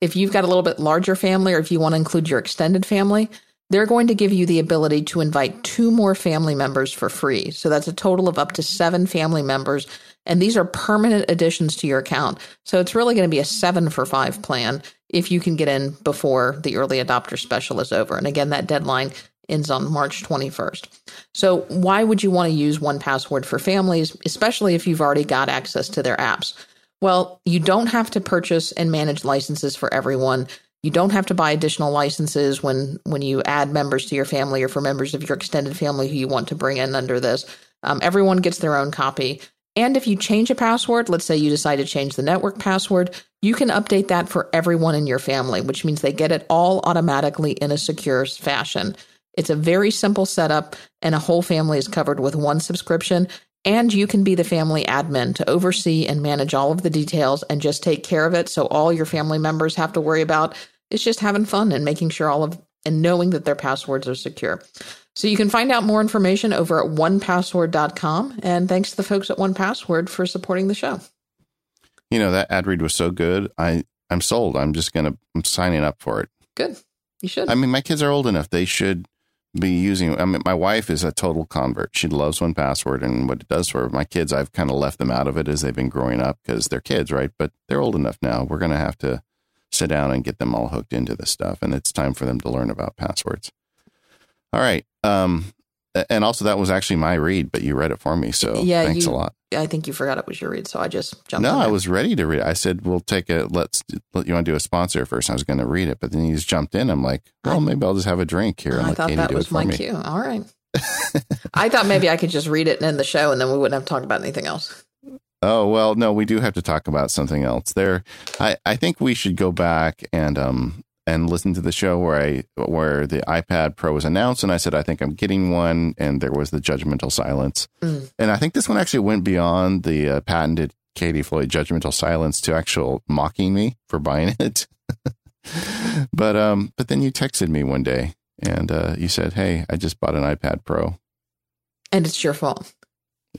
Speaker 2: if you've got a little bit larger family or if you want to include your extended family, they're going to give you the ability to invite two more family members for free. So that's a total of up to seven family members and these are permanent additions to your account. So it's really going to be a seven for five plan if you can get in before the early adopter special is over. And again, that deadline ends on March 21st. So why would you want to use one password for families, especially if you've already got access to their apps? Well, you don't have to purchase and manage licenses for everyone. You don't have to buy additional licenses when when you add members to your family or for members of your extended family who you want to bring in under this. Um, everyone gets their own copy. And if you change a password, let's say you decide to change the network password, you can update that for everyone in your family, which means they get it all automatically in a secure fashion. It's a very simple setup, and a whole family is covered with one subscription. And you can be the family admin to oversee and manage all of the details and just take care of it. So all your family members have to worry about is just having fun and making sure all of and knowing that their passwords are secure. So you can find out more information over at onepassword.com. And thanks to the folks at One Password for supporting the show.
Speaker 1: You know, that ad read was so good. I, I'm sold. I'm just going to, I'm signing up for it.
Speaker 2: Good. You should.
Speaker 1: I mean, my kids are old enough. They should be using, I mean, my wife is a total convert. She loves One Password and what it does for her. my kids. I've kind of left them out of it as they've been growing up because they're kids, right? But they're old enough now. We're going to have to sit down and get them all hooked into this stuff. And it's time for them to learn about passwords. All right. Um, and also that was actually my read, but you read it for me. So yeah, thanks
Speaker 2: you,
Speaker 1: a lot.
Speaker 2: I think you forgot it was your read. So I just jumped.
Speaker 1: No, I was ready to read it. I said, we'll take a, let's, let you want to do a sponsor first. I was going to read it, but then you just jumped in. I'm like, well, maybe I'll just have a drink here. And
Speaker 2: I thought Katie that was my me. cue. All right. I thought maybe I could just read it and end the show and then we wouldn't have talked about anything else.
Speaker 1: Oh well, no, we do have to talk about something else. There, I, I think we should go back and um and listen to the show where I where the iPad Pro was announced, and I said I think I'm getting one, and there was the judgmental silence, mm. and I think this one actually went beyond the uh, patented Katie Floyd judgmental silence to actual mocking me for buying it. but um, but then you texted me one day, and uh, you said, "Hey, I just bought an iPad Pro,"
Speaker 2: and it's your fault,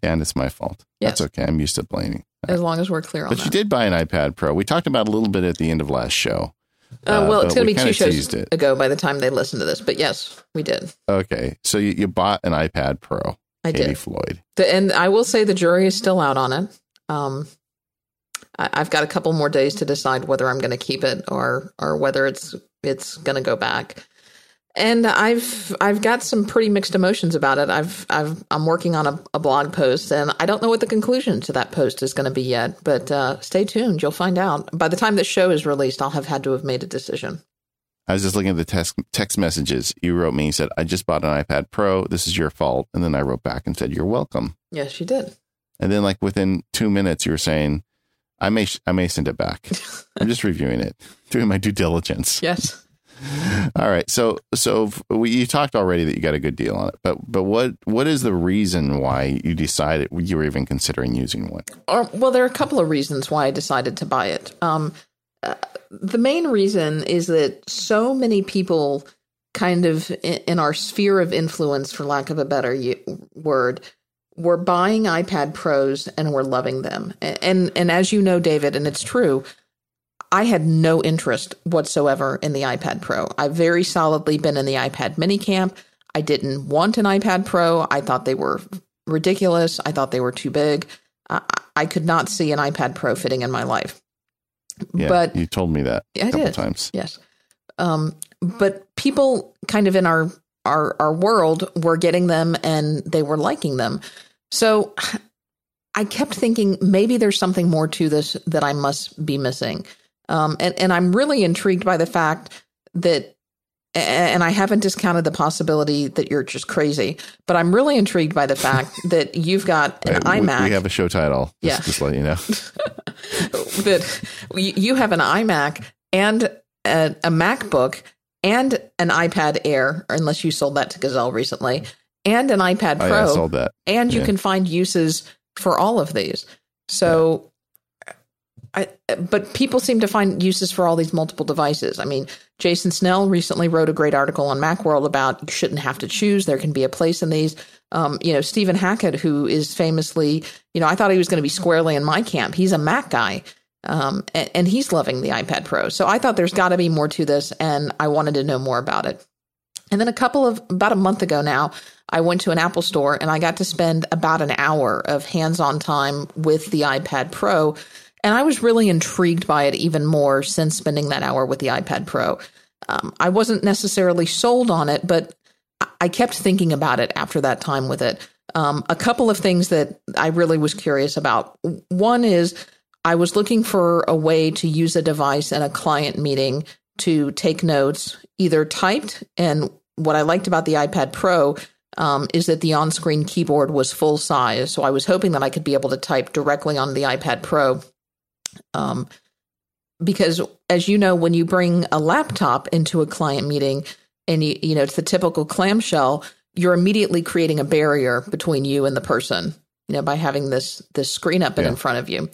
Speaker 1: and it's my fault. Yes. That's okay. I'm used to blaming.
Speaker 2: As long as we're clear on
Speaker 1: but
Speaker 2: that.
Speaker 1: But you did buy an iPad Pro. We talked about a little bit at the end of last show.
Speaker 2: Uh, well, it's going to be two shows ago by the time they listen to this, but yes, we did.
Speaker 1: Okay, so you, you bought an iPad Pro.
Speaker 2: I
Speaker 1: Katie
Speaker 2: did.
Speaker 1: Floyd.
Speaker 2: The, and I will say the jury is still out on it. Um, I, I've got a couple more days to decide whether I'm going to keep it or or whether it's it's going to go back and I've I've got some pretty mixed emotions about it. I've I've I'm working on a, a blog post, and I don't know what the conclusion to that post is going to be yet. But uh, stay tuned; you'll find out. By the time this show is released, I'll have had to have made a decision.
Speaker 1: I was just looking at the text text messages you wrote me. You said, "I just bought an iPad Pro. This is your fault." And then I wrote back and said, "You're welcome."
Speaker 2: Yes, you did.
Speaker 1: And then, like within two minutes, you were saying, "I may I may send it back. I'm just reviewing it, doing my due diligence."
Speaker 2: Yes.
Speaker 1: All right. So so we, you talked already that you got a good deal on it, but but what what is the reason why you decided you were even considering using one?
Speaker 2: Or, well, there are a couple of reasons why I decided to buy it. Um, uh, the main reason is that so many people, kind of in, in our sphere of influence, for lack of a better word, were buying iPad Pros and were loving them. And, and and as you know, David, and it's true I had no interest whatsoever in the iPad Pro. I've very solidly been in the iPad mini camp. I didn't want an iPad Pro. I thought they were ridiculous. I thought they were too big. I, I could not see an iPad Pro fitting in my life.
Speaker 1: Yeah, but you told me that a couple did. times.
Speaker 2: Yes. Um, but people kind of in our, our our world were getting them and they were liking them. So I kept thinking maybe there's something more to this that I must be missing. Um, and, and I'm really intrigued by the fact that, and I haven't discounted the possibility that you're just crazy, but I'm really intrigued by the fact that you've got an
Speaker 1: Right,
Speaker 2: iMac.
Speaker 1: We, have a show title. Just,
Speaker 2: Yeah.
Speaker 1: just let you know.
Speaker 2: that you have an iMac and a, a MacBook and an iPad Air, unless you sold that to Gazelle recently, and an iPad
Speaker 1: Oh,
Speaker 2: Pro,
Speaker 1: yeah, I sold that.
Speaker 2: and you
Speaker 1: yeah.
Speaker 2: can find uses for all of these. So, I but people seem to find uses for all these multiple devices. I mean, Jason Snell recently wrote a great article on MacWorld about you shouldn't have to choose. There can be a place in these. Um, you know, Stephen Hackett, who is famously, you know, I thought he was going to be squarely in my camp. He's a Mac guy. Um, and, and he's loving the iPad Pro. So I thought there's got to be more to this, and I wanted to know more about it. And then a couple of about a month ago now, I went to an Apple store and I got to spend about an hour of hands on time with the iPad Pro. And I was really intrigued by it even more since spending that hour with the iPad Pro. Um, I wasn't necessarily sold on it, but I- kept thinking about it after that time with it. Um, a couple of things that I really was curious about. One is I was looking for a way to use a device in a client meeting to take notes, either typed. And what I liked about the iPad Pro um, is that the on screen keyboard was full size. So I was hoping that I could be able to type directly on the iPad Pro. Um, because as you know, when you bring a laptop into a client meeting and you, you know, it's the typical clamshell, you're immediately creating a barrier between you and the person, you know, by having this, this screen up and in front of you.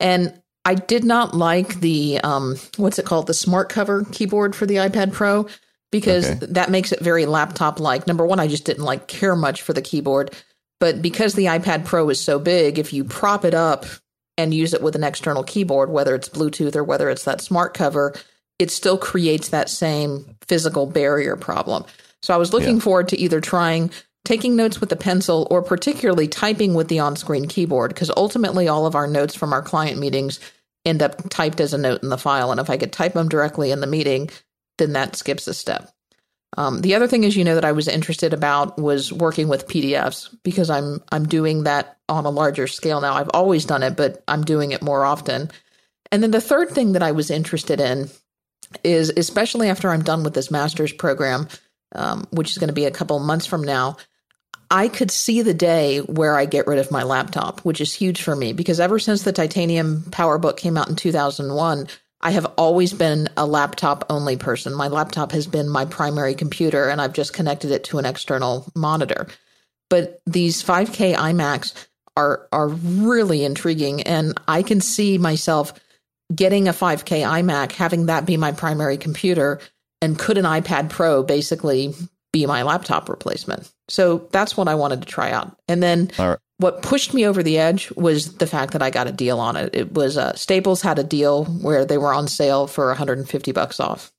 Speaker 2: And I did not like the um, what's it called, the smart cover keyboard for the iPad Pro because
Speaker 1: Okay.
Speaker 2: that makes it very laptop like. Number one, I just didn't like care much for the keyboard, but because the iPad Pro is so big, if you prop it up and use it with an external keyboard, whether it's Bluetooth or whether it's that smart cover, it still creates that same physical barrier problem. So I was looking forward to either trying taking notes with the pencil or particularly typing with the on-screen keyboard because ultimately all of our notes from our client meetings end up typed as a note in the file and if I could type them directly in the meeting then that skips a step. Um, the other thing is, you know, that I was interested about was working with PDFs because I'm I'm doing that on a larger scale now. I've always done it, but I'm doing it more often. And then the third thing that I was interested in is, especially after I'm done with this master's program, um, which is going to be a couple months from now, I could see the day where I get rid of my laptop, which is huge for me because ever since the Titanium PowerBook came out in 2001, I have always been a laptop only person. My laptop has been my primary computer and I've just connected it to an external monitor. But these 5K iMacs are are really intriguing and I can see myself getting a 5K iMac, having that be my primary computer and could an iPad Pro basically be my laptop replacement. So that's what I wanted to try out. And then. What pushed me over the edge was the fact that I got a deal on it. It was uh, Staples had a deal where they were on sale for 150 bucks off.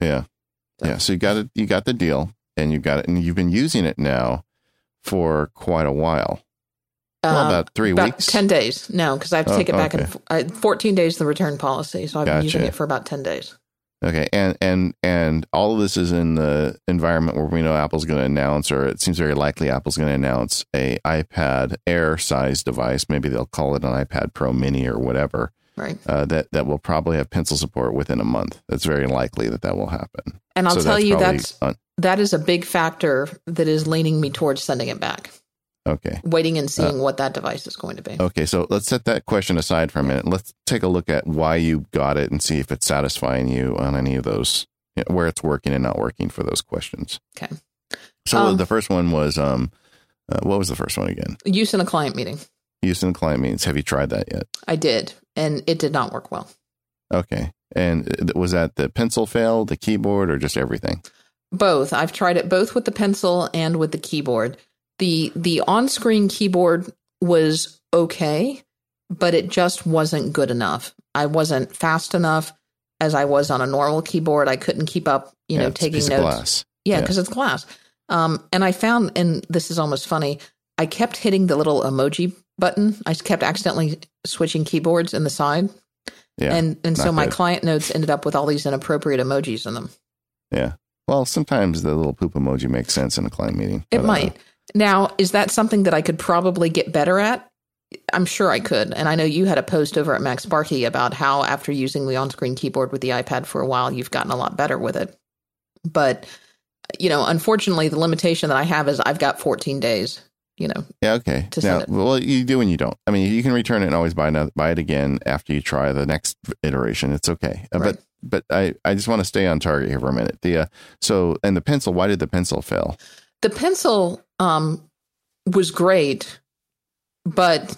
Speaker 1: Yeah. Yeah. So you got it. You got the deal, and you got it, and you've been using it now for quite a while. Well,
Speaker 2: Uh,
Speaker 1: about three
Speaker 2: about
Speaker 1: weeks.
Speaker 2: 10 days. No, because I have to
Speaker 1: Oh,
Speaker 2: take it back
Speaker 1: okay.
Speaker 2: in uh, 14 days, the return policy. So I've been using it for about 10 days.
Speaker 1: Okay, and and and all of this is in the environment where we know Apple's going to announce, or it seems very likely Apple's going to announce a iPad Air size device. Maybe they'll call it an iPad Pro Mini or whatever.
Speaker 2: Right.
Speaker 1: Uh, that that will probably have pencil support within a month. That's very likely that that will happen.
Speaker 2: And I'll
Speaker 1: So
Speaker 2: tell
Speaker 1: that's
Speaker 2: you that's
Speaker 1: un-
Speaker 2: that is a big factor that is leaning me towards sending it back,
Speaker 1: okay.
Speaker 2: waiting and
Speaker 1: Uh,
Speaker 2: seeing what that device is going to be.
Speaker 1: Okay, so let's set that question aside for a minute. Let's take a look at why you got it and see if it's satisfying you on any of those, you know, where it's working and not working for those questions.
Speaker 2: Okay.
Speaker 1: So
Speaker 2: Um,
Speaker 1: the first one was, um, uh, what was the first one again?
Speaker 2: Use in a client meeting.
Speaker 1: Use in the client meetings. Have you tried that yet?
Speaker 2: I did, and it did not work well.
Speaker 1: Okay. And uh, was that the pencil fail, the keyboard, or just everything?
Speaker 2: Both. I've tried it both with the pencil and with the keyboard. The the on-screen keyboard was okay, but it just wasn't good enough. I wasn't fast enough as I was on a normal keyboard. I couldn't keep up, you
Speaker 1: Yeah,
Speaker 2: know, taking notes. Yeah,
Speaker 1: Yeah.
Speaker 2: because it's glass. Um, and I found, and this is almost funny, I kept hitting the little emoji button. I kept accidentally switching keyboards in the side.
Speaker 1: Yeah.
Speaker 2: and and so my
Speaker 1: good.
Speaker 2: client notes ended up with all these inappropriate emojis in them.
Speaker 1: yeah. Well, sometimes the little poop emoji makes sense in a client meeting.
Speaker 2: It might. Now, is that something that I could probably get better at? I'm sure I could. And I know you had a post over at MacSparky about how after using the on-screen keyboard with the iPad for a while, you've gotten a lot better with it. But you know, unfortunately, the limitation that I have is I've got 14 days. You know.
Speaker 1: Yeah. Okay.
Speaker 2: To
Speaker 1: now, well, you do and you don't. I mean, you can return it and always buy another, buy it again after you try the next iteration. It's okay. Uh,
Speaker 2: Right.
Speaker 1: But but I I just want to stay on target here for a minute. The uh, so and the pencil. Why did the pencil fail?
Speaker 2: The pencil um, was great, but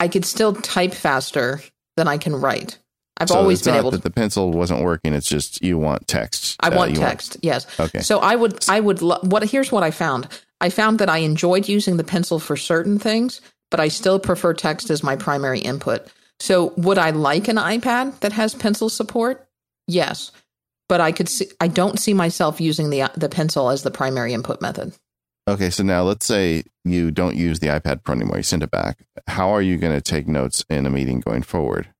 Speaker 2: I could still type faster than I can write. I've
Speaker 1: so
Speaker 2: always been able
Speaker 1: that
Speaker 2: to.
Speaker 1: the pencil wasn't working. It's just you want text.
Speaker 2: I
Speaker 1: Uh,
Speaker 2: want text. yes.
Speaker 1: Okay.
Speaker 2: So I would, I would, lo- what, here's what I found. I found that I enjoyed using the pencil for certain things, but I still prefer text as my primary input. So would I like an iPad that has pencil support? Yes. But I could see, I don't see myself using the, the pencil as the primary input method.
Speaker 1: Okay, so now let's say you don't use the iPad Pro anymore. You send it back. How are you going to take notes in a meeting going forward?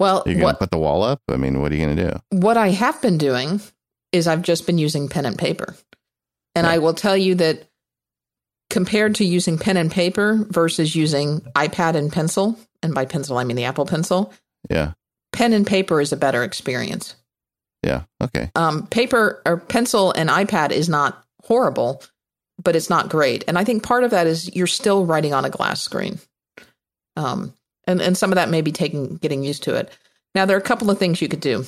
Speaker 2: Well,
Speaker 1: you're you going to put the wall up? I mean, what are you going to do?
Speaker 2: what I have been doing is I've just been using pen and paper. And. I will tell you that compared to using pen and paper versus using iPad and pencil, and by pencil I mean the Apple Pencil,
Speaker 1: Yeah,
Speaker 2: pen and paper is a better experience.
Speaker 1: yeah, okay,
Speaker 2: Um, paper or pencil and iPad is not horrible, but it's not great. And I think part of that is you're still writing on a glass screen. Um, and, and some of that may be taking getting used to it. Now there are a couple of things you could do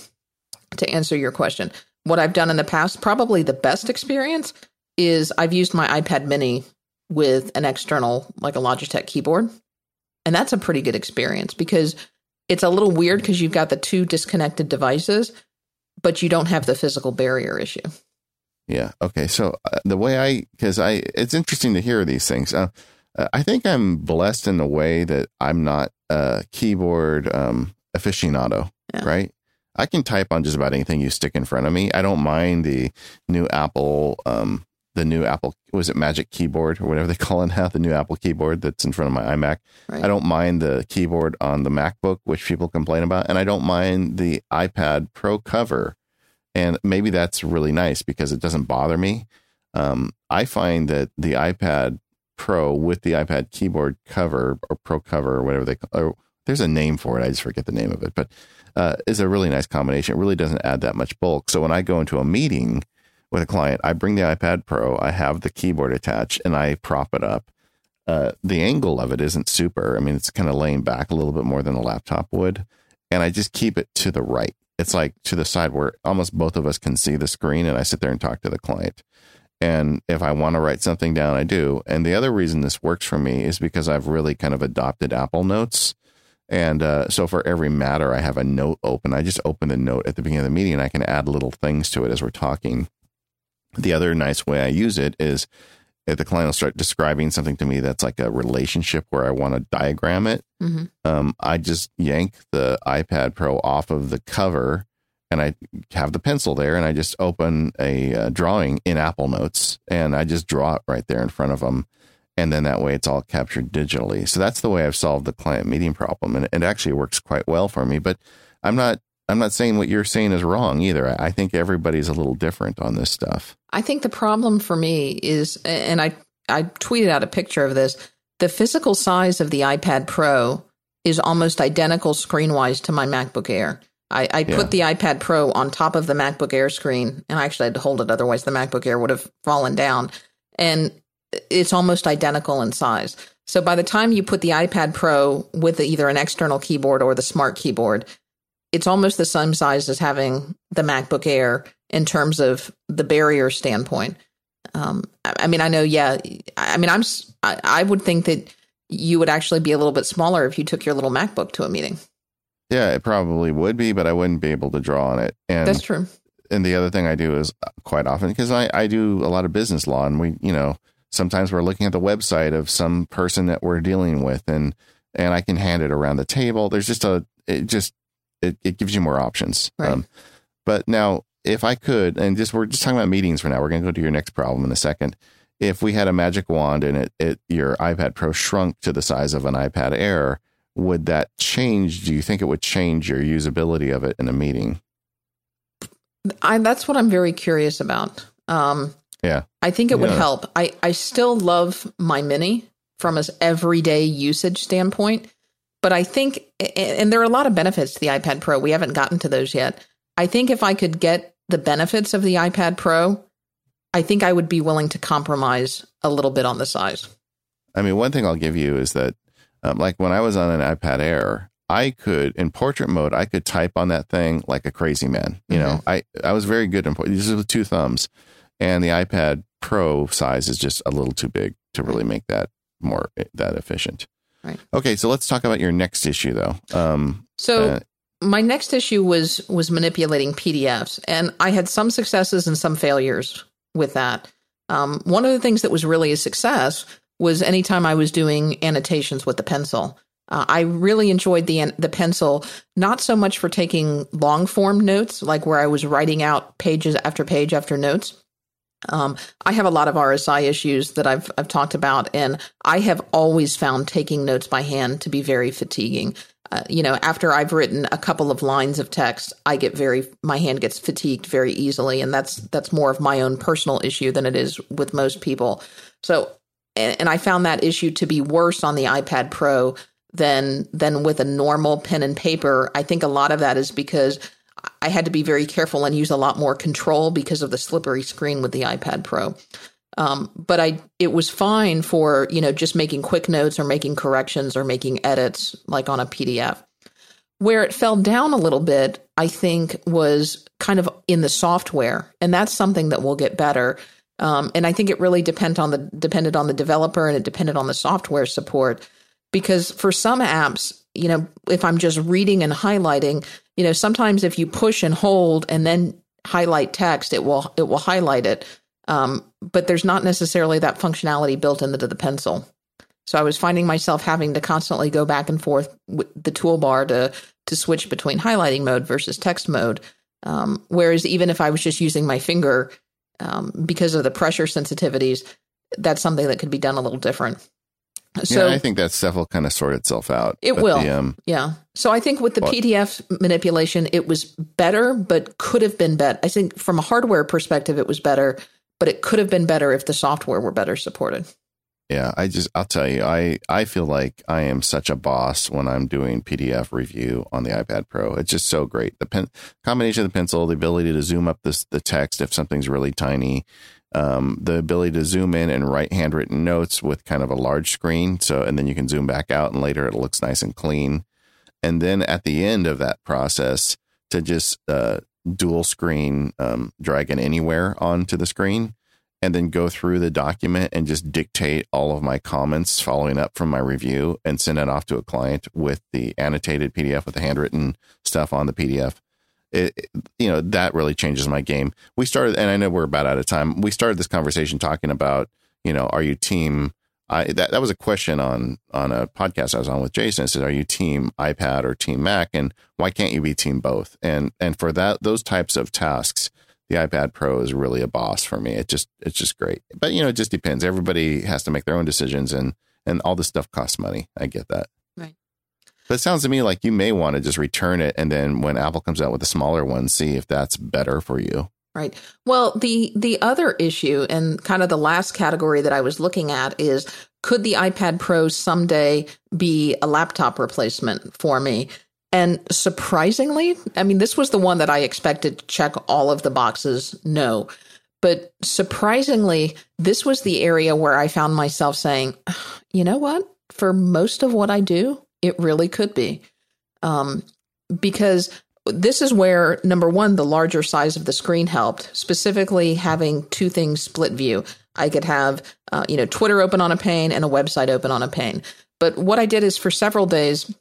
Speaker 2: to answer your question. What I've done in the past, probably the best experience, is I've used my iPad mini with an external, like a Logitech keyboard. And that's a pretty good experience because it's a little weird because you've got the two disconnected devices, but you don't have the physical barrier issue.
Speaker 1: yeah, okay. So uh, the way I, because I, it's interesting to hear these things. Uh, I think I'm blessed in the way that I'm not a keyboard um, aficionado,
Speaker 2: Yeah.
Speaker 1: right? I can type on just about anything you stick in front of me. I don't mind the new Apple, um, the new Apple, was it Magic Keyboard or whatever they call it now, the new Apple keyboard that's in front of my iMac.
Speaker 2: Right.
Speaker 1: I don't mind the keyboard on the MacBook, which people complain about, and I don't mind the iPad Pro cover. And maybe that's really nice because it doesn't bother me. Um, I find that the iPad Pro with the iPad keyboard cover or Pro cover or whatever they call or there's a name for it. I just forget the name of it, but uh, is a really nice combination. It really doesn't add that much bulk. So when I go into a meeting with a client, I bring the iPad Pro, I have the keyboard attached, and I prop it up. Uh, the angle of it isn't super. I mean, it's kind of laying back a little bit more than a laptop would, and I just keep it to the right. It's like to the side where almost both of us can see the screen, and I sit there and talk to the client. And if I want to write something down, I do. And the other reason this works for me is because I've really kind of adopted Apple Notes. And uh, so for every matter, I have a note open. I just open the note at the beginning of the meeting and I can add little things to it as we're talking. The other nice way I use it is if the client will start describing something to me that's like a relationship where I want to diagram it,
Speaker 2: Mhm.
Speaker 1: um, I just yank the iPad Pro off of the cover and I have the pencil there and I just open a uh, drawing in Apple Notes and I just draw it right there in front of them. And then that way it's all captured digitally. So that's the way I've solved the client meeting problem. And it actually works quite well for me. But I'm not I'm not saying what you're saying is wrong either. I think everybody's a little different on this stuff.
Speaker 2: I think the problem for me is, and I, I tweeted out a picture of this, the physical size of the iPad Pro is almost identical screen wise to my MacBook Air. I, I
Speaker 1: Yeah.
Speaker 2: put the iPad Pro on top of the MacBook Air screen, and I actually had to hold it, otherwise, the MacBook Air would have fallen down. And it's almost identical in size. So by the time you put the iPad Pro with either an external keyboard or the smart keyboard, it's almost the same size as having the MacBook Air in terms of the barrier standpoint. Um, I, I mean, I know, yeah. I I mean, I'm. I, I would think that you would actually be a little bit smaller if you took your little MacBook to a meeting.
Speaker 1: Yeah, it probably would be, but I wouldn't be able to draw on it. And
Speaker 2: That's true.
Speaker 1: and the other thing I do is quite often because I, I do a lot of business law and we you know sometimes we're looking at the website of some person that we're dealing with and and I can hand it around the table. There's just a it just it, it gives you more options.
Speaker 2: Right.
Speaker 1: but now if I could and just we're just talking about meetings for now. We're going to go to your next problem in a second. If we had a magic wand and it, it your iPad Pro shrunk to the size of an iPad Air, would that change? Do you think it would change your usability of it in a meeting?
Speaker 2: I, that's what I'm very curious about. Um,
Speaker 1: Yeah.
Speaker 2: I think it would
Speaker 1: Yeah.
Speaker 2: help. I, I still love my mini from an everyday usage standpoint. But I think, and there are a lot of benefits to the iPad Pro. We haven't gotten to those yet. I think if I could get the benefits of the iPad Pro, I think I would be willing to compromise a little bit on the size.
Speaker 1: I mean, one thing I'll give you is that, um, like when I was on an iPad Air, I could in portrait mode, I could type on that thing like a crazy man. You mm-hmm. know, I I was very good in portrait. this is with two thumbs, and the iPad Pro size is just a little too big to really make that more eh, that efficient.
Speaker 2: Right.
Speaker 1: Okay, so let's talk about your next issue though. Um,
Speaker 2: so. Uh, my next issue was was manipulating PDFs, and I had some successes and some failures with that. Um, one of the things that was really a success was anytime I was doing annotations with the pencil. Uh, I really enjoyed the the pencil, not so much for taking long form notes, like where I was writing out pages after page after notes. Um, I have a lot of RSI issues that I've I've talked about, and I have always found taking notes by hand to be very fatiguing. Uh, you know, after I've written a couple of lines of text, I get very my hand gets fatigued very easily, and that's that's more of my own personal issue than it is with most people. So, and, and I found that issue to be worse on the iPad Pro than than with a normal pen and paper. I think a lot of that is because I had to be very careful and use a lot more control because of the slippery screen with the iPad Pro. Um, but I it was fine for you know just making quick notes or making corrections or making edits like on a PDF. Where it fell down a little bit, I think, was kind of in the software, and that's something that will get better. Um, and I think it really depend on the depended on the developer and it depended on the software support because for some apps, you know, if I'm just reading and highlighting, you know, sometimes if you push and hold and then highlight text, it will it will highlight it. Um, but there's not necessarily that functionality built into the pencil. So I was finding myself having to constantly go back and forth with the toolbar to to switch between highlighting mode versus text mode. Um, whereas even if I was just using my finger, um, because of the pressure sensitivities, that's something that could be done a little different.
Speaker 1: So yeah, I think that stuff will kind of sort itself out.
Speaker 2: It will. The, um, yeah. So I think with the PDF manipulation, it was better, but could have been better. I think from a hardware perspective, it was better, but it could have been better if the software were better supported.
Speaker 1: Yeah, I just I'll tell you, I I feel like I am such a boss when I'm doing PDF review on the iPad Pro. It's just so great. The pen combination of the pencil, the ability to zoom up this the text if something's really tiny, um, the ability to zoom in and write handwritten notes with kind of a large screen. So, and then you can zoom back out and later it looks nice and clean. And then at the end of that process, to just uh, dual screen um, Dragon Anywhere onto the screen and then go through the document and just dictate all of my comments following up from my review and send it off to a client with the annotated PDF with the handwritten stuff on the PDF it, you know, that really changes my game. We started, and I know we're about out of time. We started this conversation talking about, you know, are you team? I that that was a question on on a podcast I was on with Jason. It said, "Are you team iPad or team Mac?" And why can't you be team both? And and for that those types of tasks, the iPad Pro is really a boss for me. It just it's just great. But you know, it just depends. Everybody has to make their own decisions, and and all this stuff costs money. I get that. But it sounds to me like you may want to just return it and then when Apple comes out with a smaller one, see if that's better for you.
Speaker 2: Right. Well, the the other issue and kind of the last category that I was looking at is could the iPad Pro someday be a laptop replacement for me? And surprisingly, I mean, this was the one that I expected to check all of the boxes no. But surprisingly, this was the area where I found myself saying, you know what? For most of what I do, it really could be. Um, because this is where, number one, the larger size of the screen helped, specifically having two things split view. I could have, uh, you know, Twitter open on a pane and a website open on a pane. But what I did is for several days,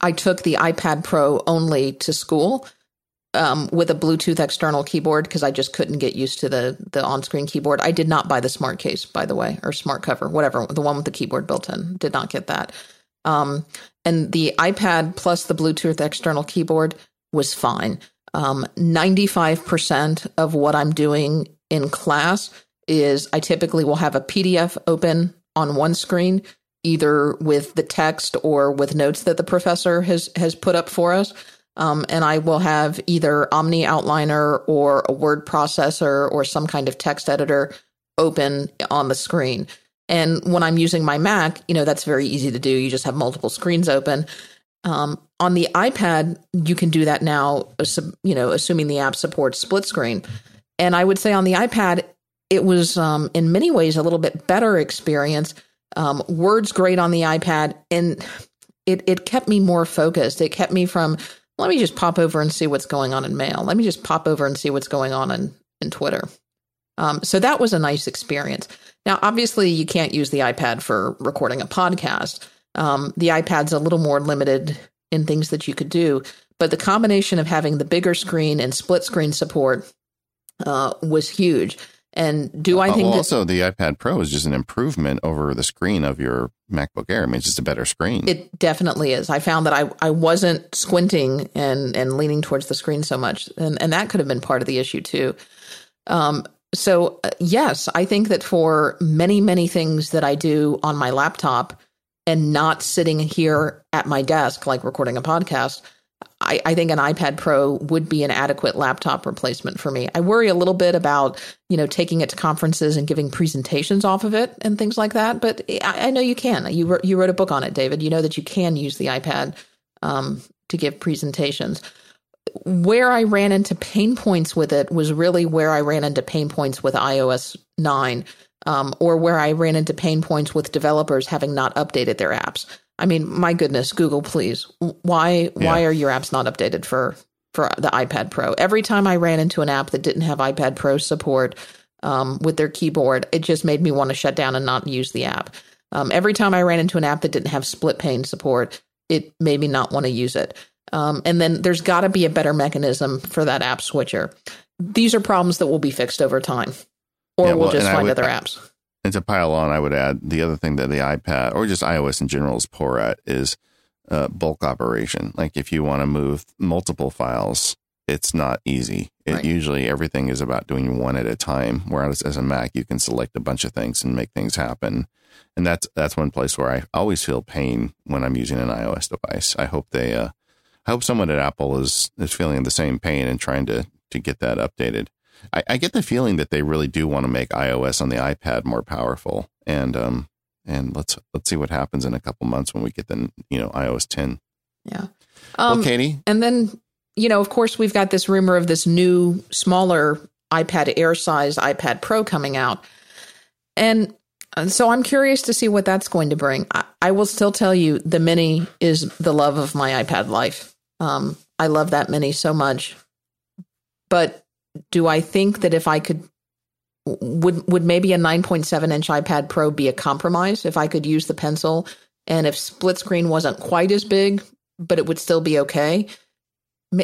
Speaker 2: I took the iPad Pro only to school um, with a Bluetooth external keyboard because I just couldn't get used to the the on screen keyboard. I did not buy the smart case, by the way, or smart cover, whatever, the one with the keyboard built in. Did not get that. Um, and the iPad plus the Bluetooth external keyboard was fine. Um, 95% of what I'm doing in class is I typically will have a PDF open on one screen, either with the text or with notes that the professor has, has put up for us. Um, and I will have either Omni Outliner or a word processor or some kind of text editor open on the screen. And when I'm using my Mac, you know, that's very easy to do. You just have multiple screens open. Um, on the iPad, you can do that now, you know, assuming the app supports split screen. And I would say on the iPad, it was um, in many ways a little bit better experience. Um, words great on the iPad, and it it kept me more focused. It kept me from let me just pop over and see what's going on in mail. Let me just pop over and see what's going on in in Twitter. Um, so that was a nice experience. Now, obviously, you can't use the iPad for recording a podcast. Um, the iPad's a little more limited in things that you could do, but the combination of having the bigger screen and split screen support uh, was huge. And do I uh, think
Speaker 1: well, that, also the iPad Pro is just an improvement over the screen of your MacBook Air? I mean, it's just a better screen.
Speaker 2: It definitely is. I found that I, I wasn't squinting and, and leaning towards the screen so much, and, and that could have been part of the issue too. Um, so uh, yes, I think that for many many things that I do on my laptop and not sitting here at my desk like recording a podcast, I, I, think an iPad Pro would be an adequate laptop replacement for me. I worry a little bit about, you know, taking it to conferences and giving presentations off of it and things like that. But I, I know you can. You wrote, you wrote a book on it, David. You know that you can use the iPad um, to give presentations. Where I ran into pain points with it was really where I ran into pain points with iOS 9, um, or where I ran into pain points with developers having not updated their apps. I mean, my goodness, Google, please. Why yeah. why are your apps not updated for for the iPad Pro? Every time I ran into an app that didn't have iPad Pro support um, with their keyboard, it just made me want to shut down and not use the app. Um, every time I ran into an app that didn't have split pane support, it made me not want to use it. Um, and then there's got to be a better mechanism for that app switcher. These are problems that will be fixed over time, or yeah, well, we'll just find would, other apps.
Speaker 1: And to pile on, I would add the other thing that the iPad or just iOS in general is poor at is uh, bulk operation. Like if you want to move multiple files, it's not easy. It right. usually everything is about doing one at a time. Whereas as a Mac, you can select a bunch of things and make things happen. And that's that's one place where I always feel pain when I'm using an iOS device. I hope they, uh, I hope someone at Apple is is feeling the same pain and trying to to get that updated. I, I, get the feeling that they really do want to make iOS on the iPad more powerful, and um, and let's let's see what happens in a couple months when we get the you know iOS 10.
Speaker 2: Yeah.
Speaker 1: Um, well, Katie,
Speaker 2: and then you know, of course, we've got this rumor of this new smaller iPad Air size iPad Pro coming out, and so I'm curious to see what that's going to bring. I, I, will still tell you the Mini is the love of my iPad life. Um, I love that Mini so much, but do I think that if I could would would maybe a 9.7 inch iPad Pro be a compromise if I could use the pencil and if split screen wasn't quite as big, but it would still be okay?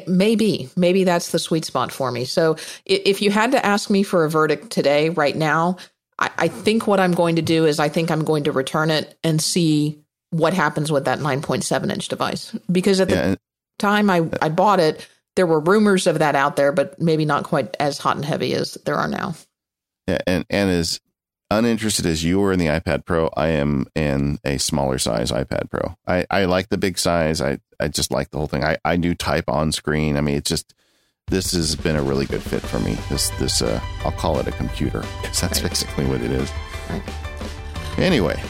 Speaker 2: maybe maybe that's the sweet spot for me. So if you had to ask me for a verdict today, right now, I, I think what I'm going to do is I think I'm going to return it and see what happens with that 9.7 inch device because at the yeah. Time I, I bought it there were rumors of that out there, but maybe not quite as hot and heavy as there are now.
Speaker 1: Yeah, and and as uninterested as you were in the iPad Pro, I am in a smaller size iPad Pro. I, I like the big size. I, I just like the whole thing. I, I do type on screen. I mean, it's just this has been a really good fit for me. This this uh, I'll call it a computer because that's right. basically what it is. Right. Anyway,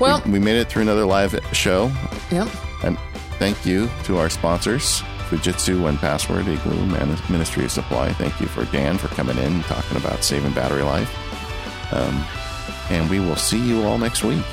Speaker 2: well,
Speaker 1: we, we made it through another live show.
Speaker 2: Yep.
Speaker 1: And thank you to our sponsors. Fujitsu, 1Password, Igloo, Ministry of Supply. Thank you for Dan for coming in and talking about saving battery life. Um, and we will see you all next week.